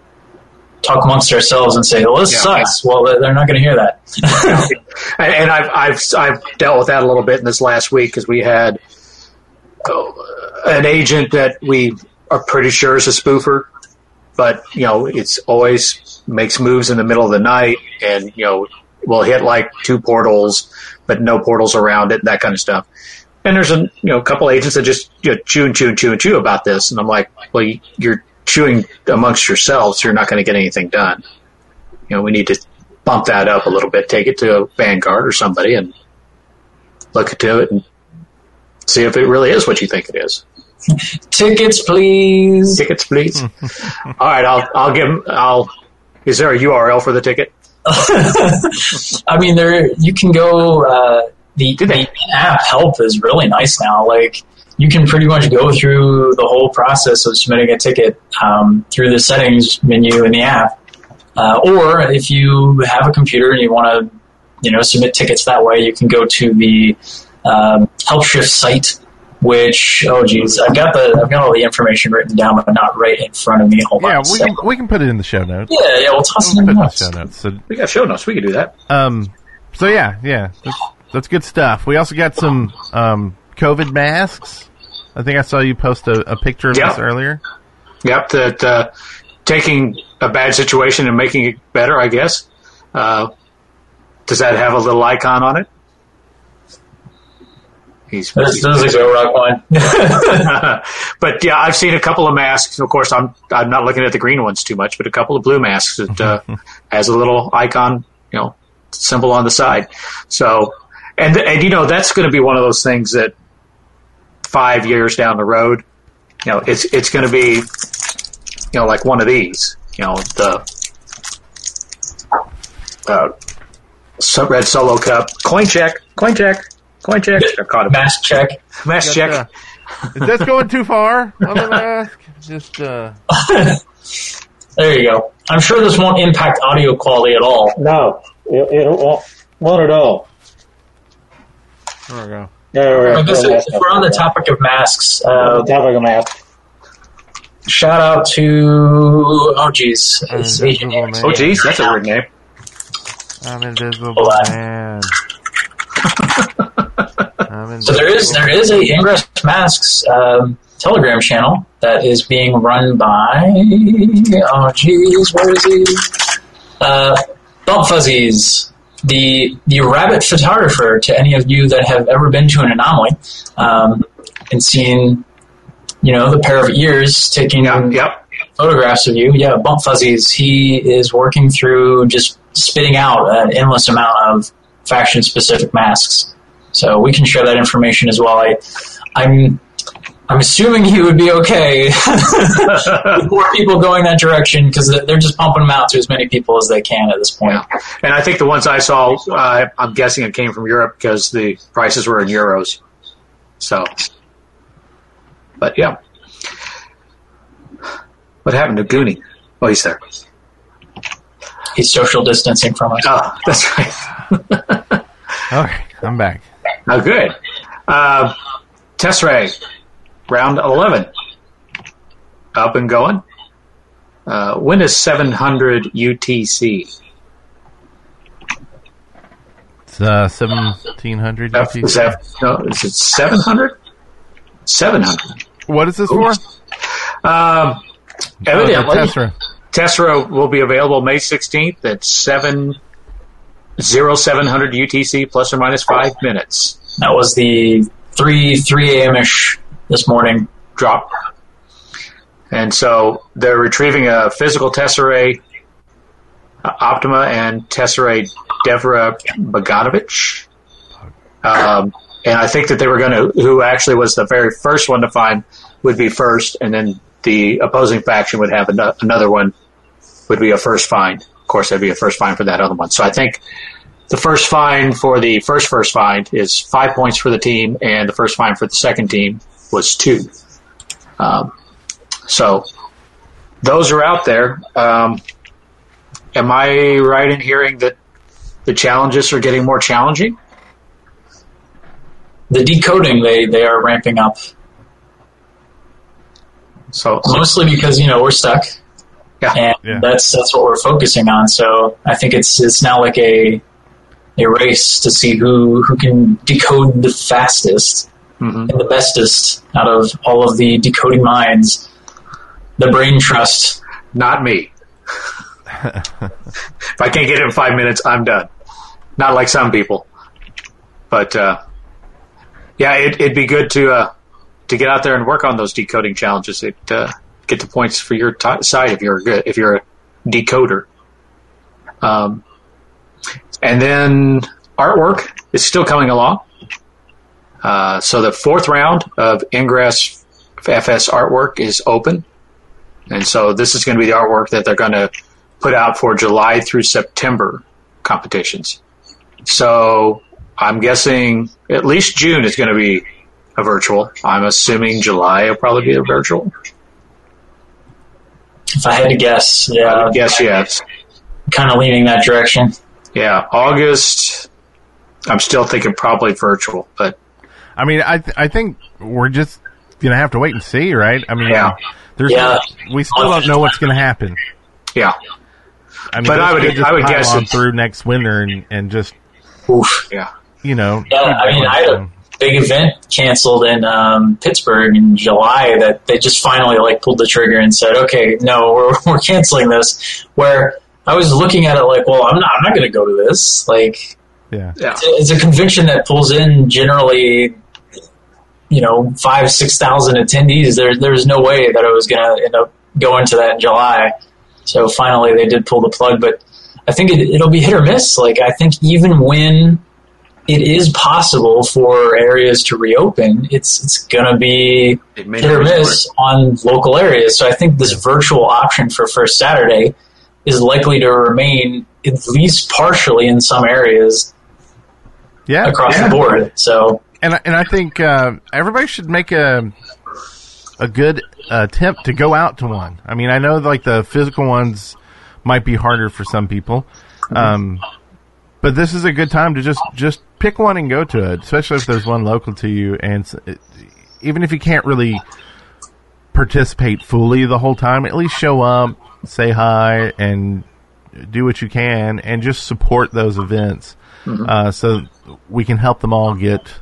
Speaker 5: talk amongst ourselves and say, "Well, this
Speaker 4: Yeah.
Speaker 5: sucks." Well, they're not going to hear that. *laughs*
Speaker 4: and, I've, I've I've dealt with that a little bit in this last week because we had oh, an agent that we are pretty sure is a spoofer, but you know it's always makes moves in the middle of the night, and you know will hit like two portals, but no portals around it, that kind of stuff. And there's a you know a couple agents that just you know, chew and chew and chew and chew about this, and I'm like, well, you're chewing amongst yourselves, you're not going to get anything done. You know, we need to bump that up a little bit, take it to Vanguard or somebody, and look into it and see if it really is what you think it is. *laughs*
Speaker 5: Tickets, please.
Speaker 4: Tickets, please. *laughs* All right, I'll I'll give. I'll. Is there a URL for the ticket? *laughs*
Speaker 5: I mean, there you can go. Uh, the
Speaker 4: Did they?
Speaker 5: the app help is really nice now. Like you can pretty much go through the whole process of submitting a ticket um, through the settings menu in the app. Uh, or if you have a computer and you want to, you know, submit tickets that way, you can go to the um, HelpShift site. Which oh geez, I've got the I've got all the information written down, but not right in front of me. Hold
Speaker 3: Yeah,
Speaker 5: on.
Speaker 3: we
Speaker 5: second.
Speaker 3: can, we can put it in the show notes.
Speaker 5: yeah, yeah, we'll toss it
Speaker 3: We'll
Speaker 5: in
Speaker 3: put
Speaker 5: the
Speaker 3: it in the show notes. So,
Speaker 4: We got show notes. We can do that.
Speaker 3: um, so yeah, yeah, that's, that's good stuff. We also got some um, COVID masks. I think I saw you post a, a picture of
Speaker 4: Yeah.
Speaker 3: this earlier.
Speaker 4: Yep, that uh, taking a bad situation and making it better. I guess. Uh, does that have a little icon on it? He's,
Speaker 5: This, this is a go rock one. *laughs*
Speaker 4: but yeah, I've seen a couple of masks. Of course, I'm I'm not looking at the green ones too much, but a couple of blue masks that uh, *laughs* has a little icon, you know, symbol on the side. So, and and you know that's going to be one of those things that five years down the road, you know, it's it's going to be, you know, like one of these, you know, the uh, red solo cup coin check, coin check, coin check. I caught a
Speaker 5: Mask check.
Speaker 4: mask check.
Speaker 3: Uh, *laughs* is this going too far on the mask? Just uh, *laughs*
Speaker 5: There you go. I'm sure this won't impact audio quality at all.
Speaker 4: No, it, it won't, won't at all.
Speaker 3: There we go.
Speaker 5: But this is, if we're on the topic of masks, uh,
Speaker 4: topic of mask.
Speaker 5: shout out to oh geez, it's Asian
Speaker 3: Invisible. Man.
Speaker 4: Oh, geez, that's a weird name.
Speaker 3: I'm invisible
Speaker 5: Hold
Speaker 3: man. *laughs* I'm
Speaker 5: So there is there is a Ingress Masks um, Telegram channel that is being run by oh geez, where is he? Uh, Bump Fuzzies, the the rabbit photographer. To any of you that have ever been to an anomaly um, and seen, you know, the pair of ears taking
Speaker 4: Yep, yep.
Speaker 5: photographs of you. Yeah, Bump Fuzzies. He is working through just spitting out an endless amount of faction specific masks. So we can share that information as well. I, I'm I'm assuming he would be okay *laughs* with more people going that direction because they're just pumping them out to as many people as they can at this point.
Speaker 4: Yeah. And I think the ones I saw, uh, I'm guessing it came from Europe because the prices were in euros. So, but yeah. What happened to Goonie? Oh, he's there.
Speaker 5: He's social distancing from us.
Speaker 4: Oh, that's right. *laughs*
Speaker 3: Okay, I'm back.
Speaker 4: Oh, good. Uh, Tessera, round 11. Up and going. Uh, when is 700 UTC?
Speaker 3: It's uh, 1700
Speaker 4: Uh,
Speaker 3: UTC.
Speaker 4: Is that, no, is it 700? 700.
Speaker 3: What is this for?
Speaker 4: Um, evidently,
Speaker 3: Oh, Tessera.
Speaker 4: Tessera will be available May 16th at 7 0700 UTC plus or minus five minutes.
Speaker 5: That was the three three a.m. ish this morning.
Speaker 4: Drop. And so they're retrieving a physical Tesserae Optima and Tesserae Devra Bogdanovich. Um, and I think that they were going to, who actually was the very first one to find, would be first, and then the opposing faction would have ano- another one, would be a first find. Of course, there'd be a first find for that other one. So I think the first find for the first first find is five points for the team, and the first find for the second team was two. Um, so those are out there. Um, am I right in hearing that the challenges are getting more challenging?
Speaker 5: The decoding they they are ramping up
Speaker 4: So
Speaker 5: mostly because you know we're stuck.
Speaker 4: Yeah.
Speaker 5: and
Speaker 3: Yeah.
Speaker 5: that's that's what we're focusing on. So I think it's it's now like a a race to see who who can decode the fastest
Speaker 4: Mhm.
Speaker 5: and the bestest out of all of the decoding minds. The brain trust.
Speaker 4: Not me. *laughs* if I can't get it in five minutes, I'm done. Not like some people. But uh, yeah, it, it'd be good to uh, to get out there and work on those decoding challenges. It uh, get the points for your t- side if you're a good if you're a decoder. Um, and then artwork is still coming along. Uh, so the fourth round of Ingress FS artwork is open. And so this is going to be the artwork that they're going to put out for July through September competitions. So I'm guessing at least June is going to be a virtual. I'm assuming July will probably be a virtual.
Speaker 5: If I had to guess, yeah,
Speaker 4: I guess yes.
Speaker 5: kind of leaning that direction.
Speaker 4: Yeah, August. I'm still thinking probably virtual, but
Speaker 3: I mean, I th- I think we're just gonna have to wait and see, right? I mean,
Speaker 4: Yeah.
Speaker 3: there's
Speaker 5: Yeah.
Speaker 3: we still don't know what's gonna happen.
Speaker 4: yeah,
Speaker 3: I mean,
Speaker 4: But I would-
Speaker 3: just
Speaker 4: I would guess
Speaker 3: on
Speaker 4: it's-
Speaker 3: through next winter and and just
Speaker 5: Oof.
Speaker 4: yeah.
Speaker 3: you know.
Speaker 5: Yeah, I mean. I had a big event canceled in um, Pittsburgh in July that they just finally like pulled the trigger and said, "Okay, no, we're *laughs* we're canceling this." Where I was looking at it like, "Well, I'm not, I'm not going to go to this." Like,
Speaker 3: yeah.
Speaker 4: Yeah.
Speaker 5: it's a convention that pulls in generally, you know, five six thousand attendees. There, there was no way that I was going to end up going to that in July. So finally, they did pull the plug, but I think it, it'll be hit or miss. Like, I think even when it is possible for areas to reopen, it's it's going to be
Speaker 4: It
Speaker 5: hit or
Speaker 4: not be
Speaker 5: miss on local areas. So I think this virtual option for First Saturday is likely to remain at least partially in some areas
Speaker 3: Yeah,
Speaker 5: across
Speaker 4: Yeah.
Speaker 5: the board. So
Speaker 3: and I- and I think uh, everybody should make a a good attempt to go out to one. I mean, I know like the physical ones might be harder for some people, um, but this is a good time to just just pick one and go to it, especially if there's one local to you. And it, even if you can't really participate fully the whole time, at least show up, say hi, and do what you can, and just support those events, uh, so we can help them all get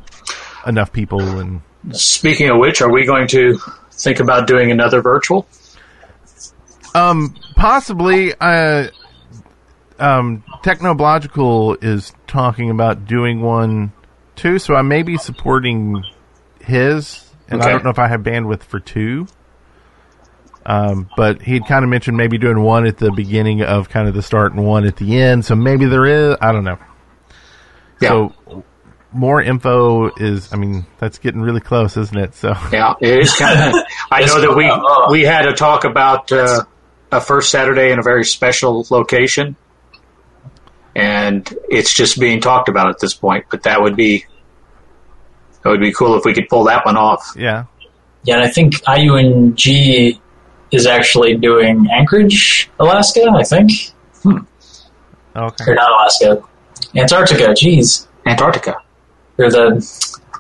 Speaker 3: enough people and
Speaker 4: Speaking of which, are we going to think about doing another virtual?
Speaker 3: um possibly uh um technological is talking about doing one too so i may be supporting his and i don't know if i have bandwidth for two um but he'd kind of mentioned maybe doing one at the beginning of kind of the start and one at the end so maybe there is i don't know
Speaker 4: Yeah.
Speaker 3: so more info is i mean that's getting really close isn't it so
Speaker 4: Yeah, it is kind of. *laughs* I know that we we had a talk about uh, a first Saturday in a very special location, and it's just being talked about at this point. But that would be that would be cool if we could pull that one off.
Speaker 3: yeah
Speaker 5: yeah, and I think IUNG is actually doing Anchorage, Alaska. I think
Speaker 3: okay
Speaker 5: or not Alaska, Antarctica. Jeez,
Speaker 4: Antarctica.
Speaker 5: Or the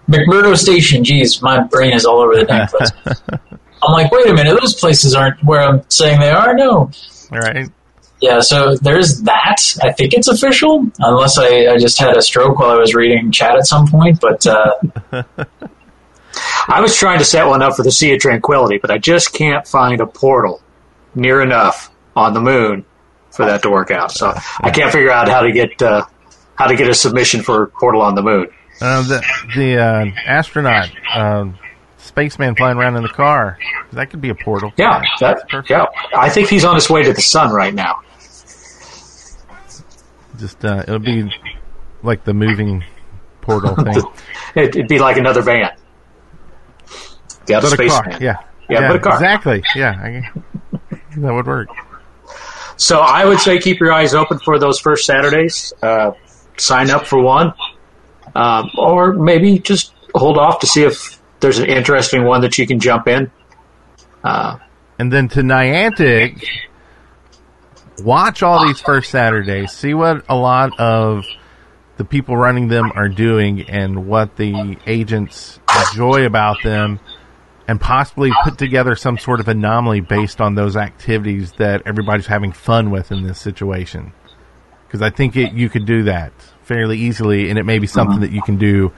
Speaker 5: McMurdo Station. Jeez, my brain is all over the damn place. *laughs* I'm like, wait a minute, those places aren't where I'm saying they are. No,
Speaker 3: all right
Speaker 5: Yeah, so there's that. I think it's official, unless I, I just had a stroke while I was reading chat at some point. But uh, *laughs*
Speaker 4: I was trying to set one up for the Sea of Tranquility, but I just can't find a portal near enough on the moon for that to work out. So I can't figure out how to get uh, how to get a submission for portal on the moon.
Speaker 3: Uh, the the uh, astronaut, um, spaceman flying around in the car. That could be a portal.
Speaker 4: Yeah, that,
Speaker 3: perfect.
Speaker 4: yeah. I think he's on his way to the sun right now.
Speaker 3: Just uh, it'll be like the moving portal *laughs* thing.
Speaker 4: It, it'd be like another van. Yeah, the
Speaker 3: but a
Speaker 4: space
Speaker 3: car.
Speaker 4: van.
Speaker 3: Yeah.
Speaker 4: Yeah, but a car.
Speaker 3: Exactly. Yeah. I, that would work.
Speaker 4: So I would say keep your eyes open for those first Saturdays. Uh, sign up for one, um, or maybe just hold off to see if there's an interesting one that you can jump in. Uh,
Speaker 3: And then to Niantic, watch all these first Saturdays. See what a lot of the people running them are doing and what the agents enjoy about them. and possibly put together some sort of anomaly based on those activities that everybody's having fun with in this situation. Because I think it, you could do that fairly easily, and it may be something that you can do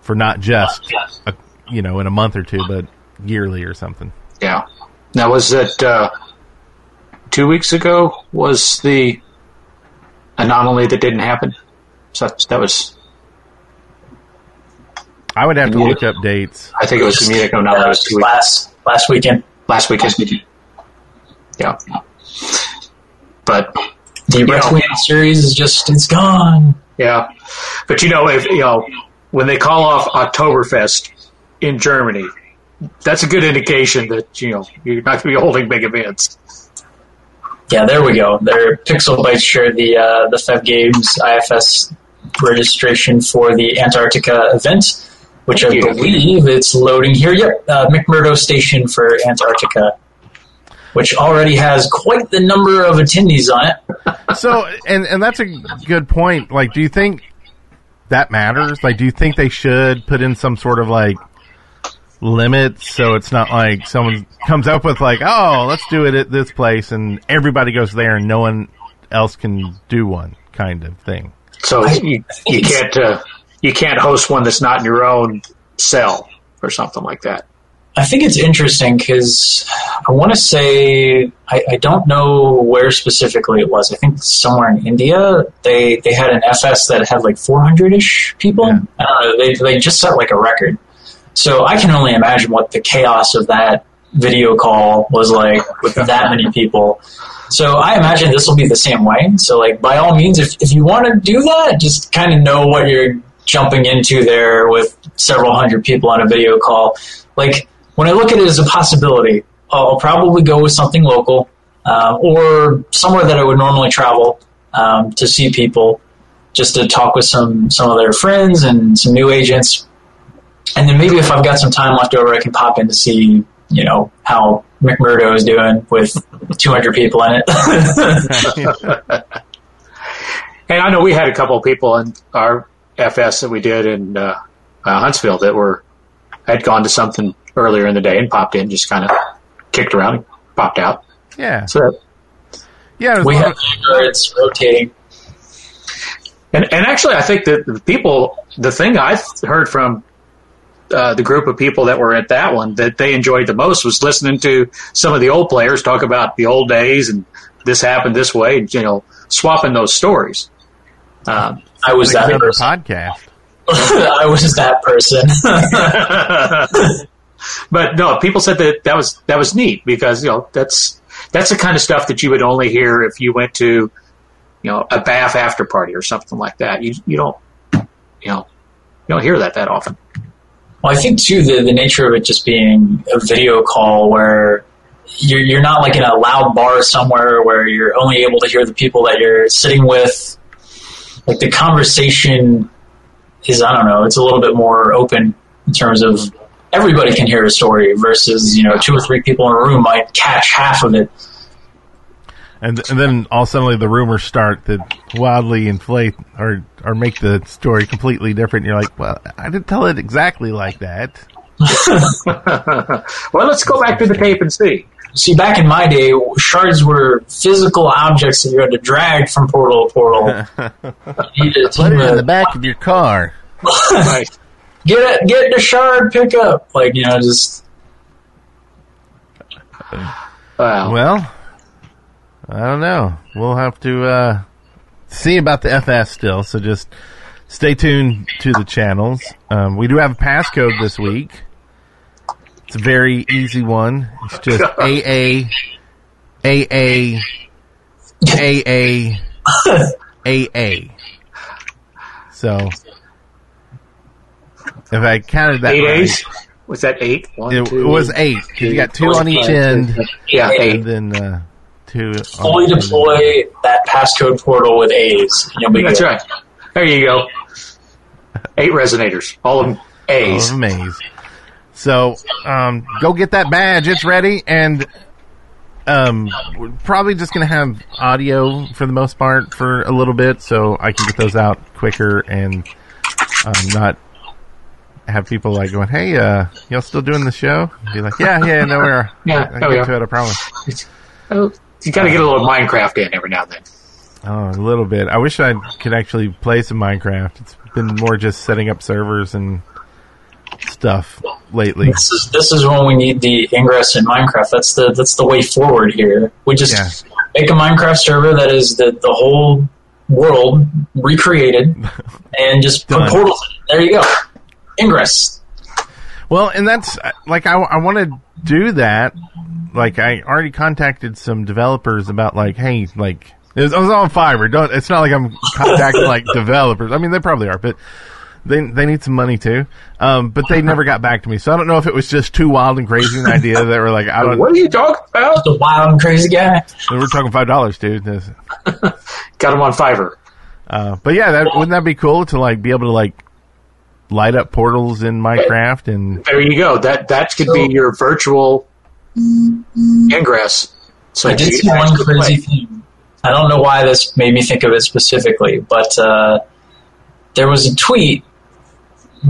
Speaker 3: for not just a, you know in a month or two, but yearly or something.
Speaker 4: Yeah. Now, was it uh, two weeks ago? Was the anomaly that didn't happen? So that was.
Speaker 3: I would have to look up dates.
Speaker 4: I think it was the Munich anomaly. Was two weeks,
Speaker 5: last last weekend.
Speaker 4: last weekend. Yeah. But
Speaker 5: The
Speaker 4: You know-
Speaker 5: series is just it's gone.
Speaker 4: Yeah, but you know, if you know when they call off Oktoberfest in Germany, that's a good indication that you know you're not going to be holding big events.
Speaker 5: Yeah, there we go. Their Pixel Bytes shared the uh, the FEV Games IFS registration for the Antarctica event, which I
Speaker 4: you.
Speaker 5: believe it's loading here. Yep, uh, McMurdo Station for Antarctica, which already has quite the number of attendees on it.
Speaker 3: So, and and that's a good point. Like, do you think that matters? Like, do you think they should put in some sort of like limit so it's not like someone comes up with like, oh, let's do it at this place, and everybody goes there, and no one else can do one kind of thing.
Speaker 4: So you, you can't uh, you can't host one that's not in your own cell or something like that.
Speaker 5: I think it's interesting because I want to say I, I don't know where specifically it was. I think somewhere in India they they had an FS that had like 400 ish people.
Speaker 3: Yeah.
Speaker 5: I don't know. They they just set like a record. So I can only imagine what the chaos of that video call was like with *laughs* that many people. So I imagine this will be the same way. So like by all means, if if you want to do that, just kind of know what you're jumping into there with several hundred people on a video call. Like when I look at it as a possibility, I'll probably go with something local um, or somewhere that I would normally travel um, to see people, just to talk with some some of their friends and some new agents. And then maybe if I've got some time left over, I can pop in to see, you know, how McMurdo is doing with 200 people in it. *laughs*
Speaker 4: And I know we had a couple of people in our FS that we did in uh, uh, Huntsville that were had gone to something earlier in the day and popped in, just kind of kicked around, and popped out.
Speaker 3: Yeah,
Speaker 4: So
Speaker 3: yeah.
Speaker 5: we
Speaker 3: a lot
Speaker 5: have guards rotating.
Speaker 4: And and actually, I think that the people, the thing I heard from uh, the group of people that were at that one that they enjoyed the most was listening to some of the old players talk about the old days and this happened this way, and, you know, swapping those stories. Um,
Speaker 5: I was
Speaker 3: like
Speaker 5: that
Speaker 3: another
Speaker 5: person.
Speaker 3: podcast. *laughs*
Speaker 5: I was that person. *laughs* *laughs*
Speaker 4: but no, people said that that was that was neat because you know that's that's the kind of stuff that you would only hear if you went to you know a bath after party or something like that. You you don't you know you don't hear that that often.
Speaker 5: Well, I think too the the nature of it just being a video call where you're you're not like in a loud bar somewhere where you're only able to hear the people that you're sitting with. Like the conversation is I don't know, it's a little bit more open in terms of everybody can hear a story versus you know two or three people in a room might catch half of it.
Speaker 3: And, and then all suddenly the rumors start that wildly inflate or or make the story completely different. You're like, well, I didn't tell it exactly like that. *laughs*
Speaker 4: well, let's go back to the tape and see.
Speaker 5: See, back in my day, shards were physical objects that you had to drag from portal to portal. *laughs* You needed
Speaker 3: Put
Speaker 5: team
Speaker 3: it in the back of your car. *laughs*
Speaker 4: Right.
Speaker 5: Get it, get the shard pickup. Like you know, just
Speaker 4: Wow.
Speaker 3: Well, I don't know. We'll have to uh, see about the FS still. So just stay tuned to the channels. Um, we do have a passcode this week. It's a very easy one. It's just *laughs* AA AA AA AA. So if I counted that
Speaker 4: eight
Speaker 3: right,
Speaker 4: A's. Was that eight? One,
Speaker 3: it,
Speaker 4: two,
Speaker 3: it was eight. 'cause You got two on each end,
Speaker 4: Yeah, eight.
Speaker 3: and then uh, two.
Speaker 5: fully
Speaker 3: on the-
Speaker 5: deploy that passcode portal with A's. and You'll be
Speaker 4: That's
Speaker 5: good.
Speaker 4: right. There you go. Eight resonators, all of them
Speaker 3: All
Speaker 4: A's.
Speaker 3: of maze. So, um, go get that badge. It's ready, and um, we're probably just gonna have audio for the most part for a little bit, so I can get those out quicker and um, not have people like going, "Hey, uh, y'all still doing the show?" Be like, "Yeah, yeah, no, we're
Speaker 4: Yeah,
Speaker 3: I
Speaker 4: oh,
Speaker 3: get
Speaker 4: yeah.
Speaker 3: to it. I promise."
Speaker 4: Oh, you got to get a little Minecraft in every now and then.
Speaker 3: Oh, a little bit. I wish I could actually play some Minecraft. It's been more just setting up servers and stuff lately.
Speaker 5: This is this is when we need the ingress in Minecraft. That's the that's the way forward here. We just
Speaker 3: Yeah.
Speaker 5: make a Minecraft server that is the the whole world recreated, *laughs* and just put portals. In it. There you go. Ingress.
Speaker 3: Well, and that's uh, like I, I want to do that. Like I already contacted some developers about like, hey, like it was, I was on Fiverr. Don't. It's not like I'm contacting like *laughs* developers. I mean, they probably are, but they they need some money too. Um, but they never got back to me, so I don't know if it was just too wild and crazy an idea that were like, I don't.
Speaker 4: What are you talking about?
Speaker 5: The wild and crazy guy.
Speaker 3: We're talking five dollars, dude. *laughs*
Speaker 4: Got him on Fiverr.
Speaker 3: Uh, but yeah, that wouldn't that be cool to like be able to like light up portals in Minecraft and
Speaker 4: There you go. That that could be your virtual ingress. So
Speaker 5: I did see one crazy
Speaker 4: play.
Speaker 5: thing. I don't know why this made me think of it specifically, but uh, there was a tweet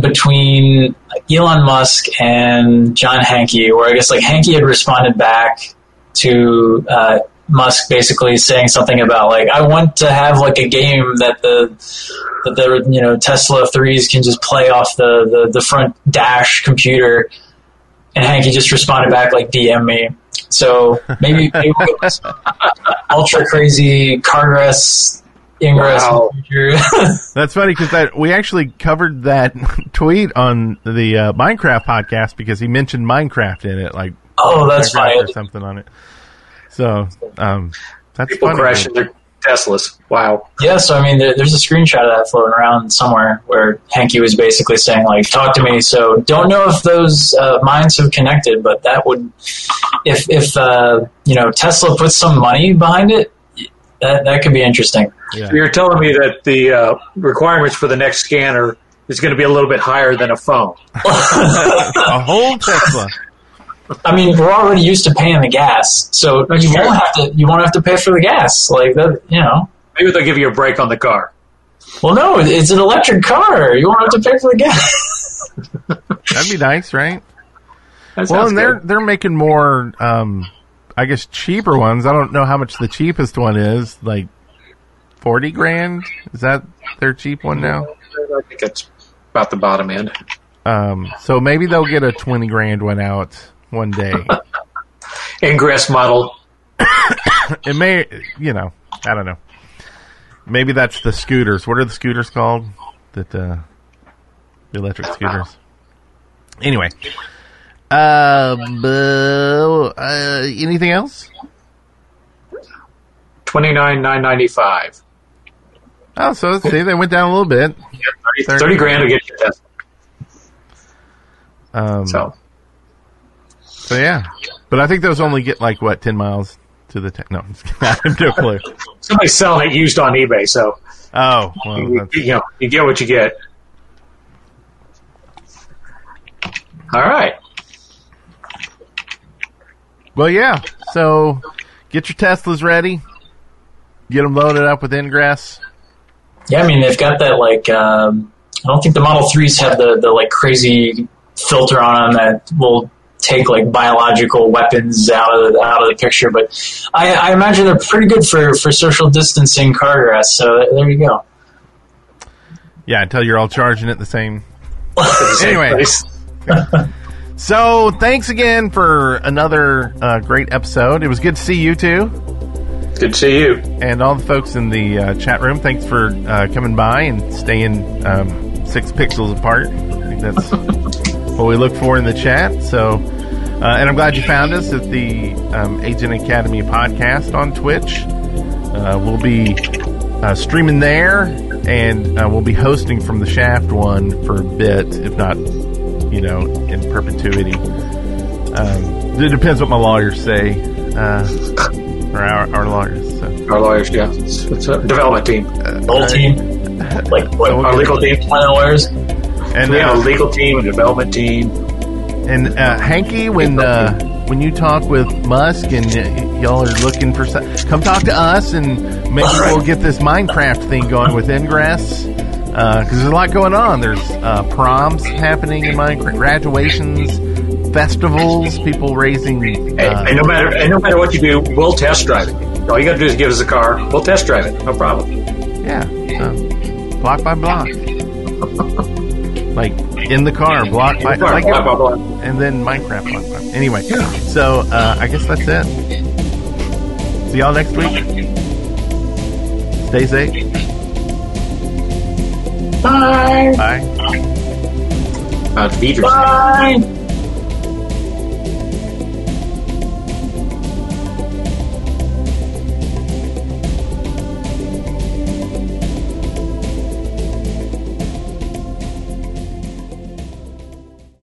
Speaker 5: between Elon Musk and John Hanke, where I guess like Hanke had responded back to uh, Musk, basically saying something about like I want to have like a game that the that the you know Tesla threes can just play off the the, the front dash computer, and Hanke just responded back like DM me. So maybe, *laughs* maybe we'll get some ultra crazy Cargress Ingress
Speaker 4: Wow.
Speaker 5: in the future.
Speaker 3: That's funny because that we actually covered that *laughs* tweet on the uh, Minecraft podcast because he mentioned Minecraft in it, like
Speaker 5: oh, that's
Speaker 3: Minecraft
Speaker 5: funny.
Speaker 3: or something on it. So um, that's
Speaker 4: People
Speaker 3: funny.
Speaker 4: crashing their Teslas. Wow.
Speaker 5: Yeah, so I mean, there, there's a screenshot of that floating around somewhere where Hanke was basically saying, like, talk to me. So don't know if those uh, minds have connected, but that would, if if uh, you know Tesla puts some money behind it, that that could be interesting.
Speaker 3: Yeah.
Speaker 4: You're telling me that the uh, requirements for the next scanner is going to be a little bit higher than a phone. *laughs*
Speaker 3: a whole Tesla.
Speaker 5: I mean, we're already used to paying the gas, so
Speaker 4: That's
Speaker 5: you
Speaker 4: true.
Speaker 5: won't have to you won't have to pay for the gas. Like that, you know.
Speaker 4: Maybe they'll give you a break on the car.
Speaker 5: Well, no, it's an electric car. You won't have to pay for the gas. *laughs*
Speaker 3: That'd be nice, right?
Speaker 4: That
Speaker 3: Well,
Speaker 4: sounds
Speaker 3: and they're they're making more, um, I guess, cheaper ones. I don't know how much the cheapest one is. Like forty grand. Is that their cheap one now?
Speaker 4: I think it's about the bottom end.
Speaker 3: Um, so maybe they'll get a twenty grand one out one day. *laughs*
Speaker 4: Ingress model. *coughs*
Speaker 3: it may, you know, I don't know. Maybe that's the scooters. What are the scooters called? That uh, the electric scooters. Anyway, uh, uh, anything else?
Speaker 4: Twenty nine nine ninety five.
Speaker 3: Oh, so see, they went down a little bit.
Speaker 4: 30, 30 grand to get your Tesla.
Speaker 3: Um, so.
Speaker 4: So
Speaker 3: yeah, but I think those only get like what ten miles to the. Te- no, I'm just kidding. *laughs* I have no clue.
Speaker 4: somebody's selling it used on eBay, so
Speaker 3: Oh, well,
Speaker 4: you, you know you get what you get. All right.
Speaker 3: well, yeah. So get your Teslas ready. Get them loaded up with Ingress.
Speaker 5: Yeah, I mean they've got that like um, I don't think the Model Threes have the the like crazy filter on them that will take like biological weapons out of the, out of the picture. But I, I imagine they're pretty good for for social distancing car grass. So there you go.
Speaker 3: Yeah, until you're all charging at the same. *laughs*
Speaker 4: Same
Speaker 3: Anyway. *laughs* So thanks again for another uh, great episode. It was good to see you too,
Speaker 4: Good to see you.
Speaker 3: and all the folks in the uh, chat room. Thanks for uh, coming by and staying um, six pixels apart. I think that's *laughs* what we look for in the chat. So, uh, and I'm glad you found us at the um, Agent Academy podcast on Twitch. Uh, we'll be uh, streaming there, and uh, we'll be hosting from the Shaft one for a bit, if not, you know, in perpetuity. Um, it depends what my lawyers say, uh, or our, our lawyers. So.
Speaker 4: Our lawyers, yeah. It's, it's a development team.
Speaker 5: The whole team, like what,
Speaker 4: Our legal team.
Speaker 5: plan *laughs* lawyers.
Speaker 3: And
Speaker 4: We have a
Speaker 3: uh,
Speaker 4: legal team, a development team.
Speaker 3: and uh, Hanke, when uh, when you talk with Musk and y- y'all are looking for some, come talk to us, and maybe we'll get this Minecraft thing going with Ingress. because there's a lot going on. There's uh, proms happening in Minecraft, graduations, festivals, people raising.
Speaker 4: And,
Speaker 3: Uh,
Speaker 4: and no matter and no matter what you do, we'll test drive it. All you got to do is give us a car. We'll test drive it. No problem.
Speaker 3: yeah, so, block by block, *laughs* like in the car, block by
Speaker 4: Blah,
Speaker 3: like
Speaker 4: blah, blah, blah.
Speaker 3: and then Minecraft block by. Anyway, so uh, I guess that's it. See y'all next week. Stay safe.
Speaker 5: Bye.
Speaker 3: Bye.
Speaker 4: Uh,
Speaker 5: Bye.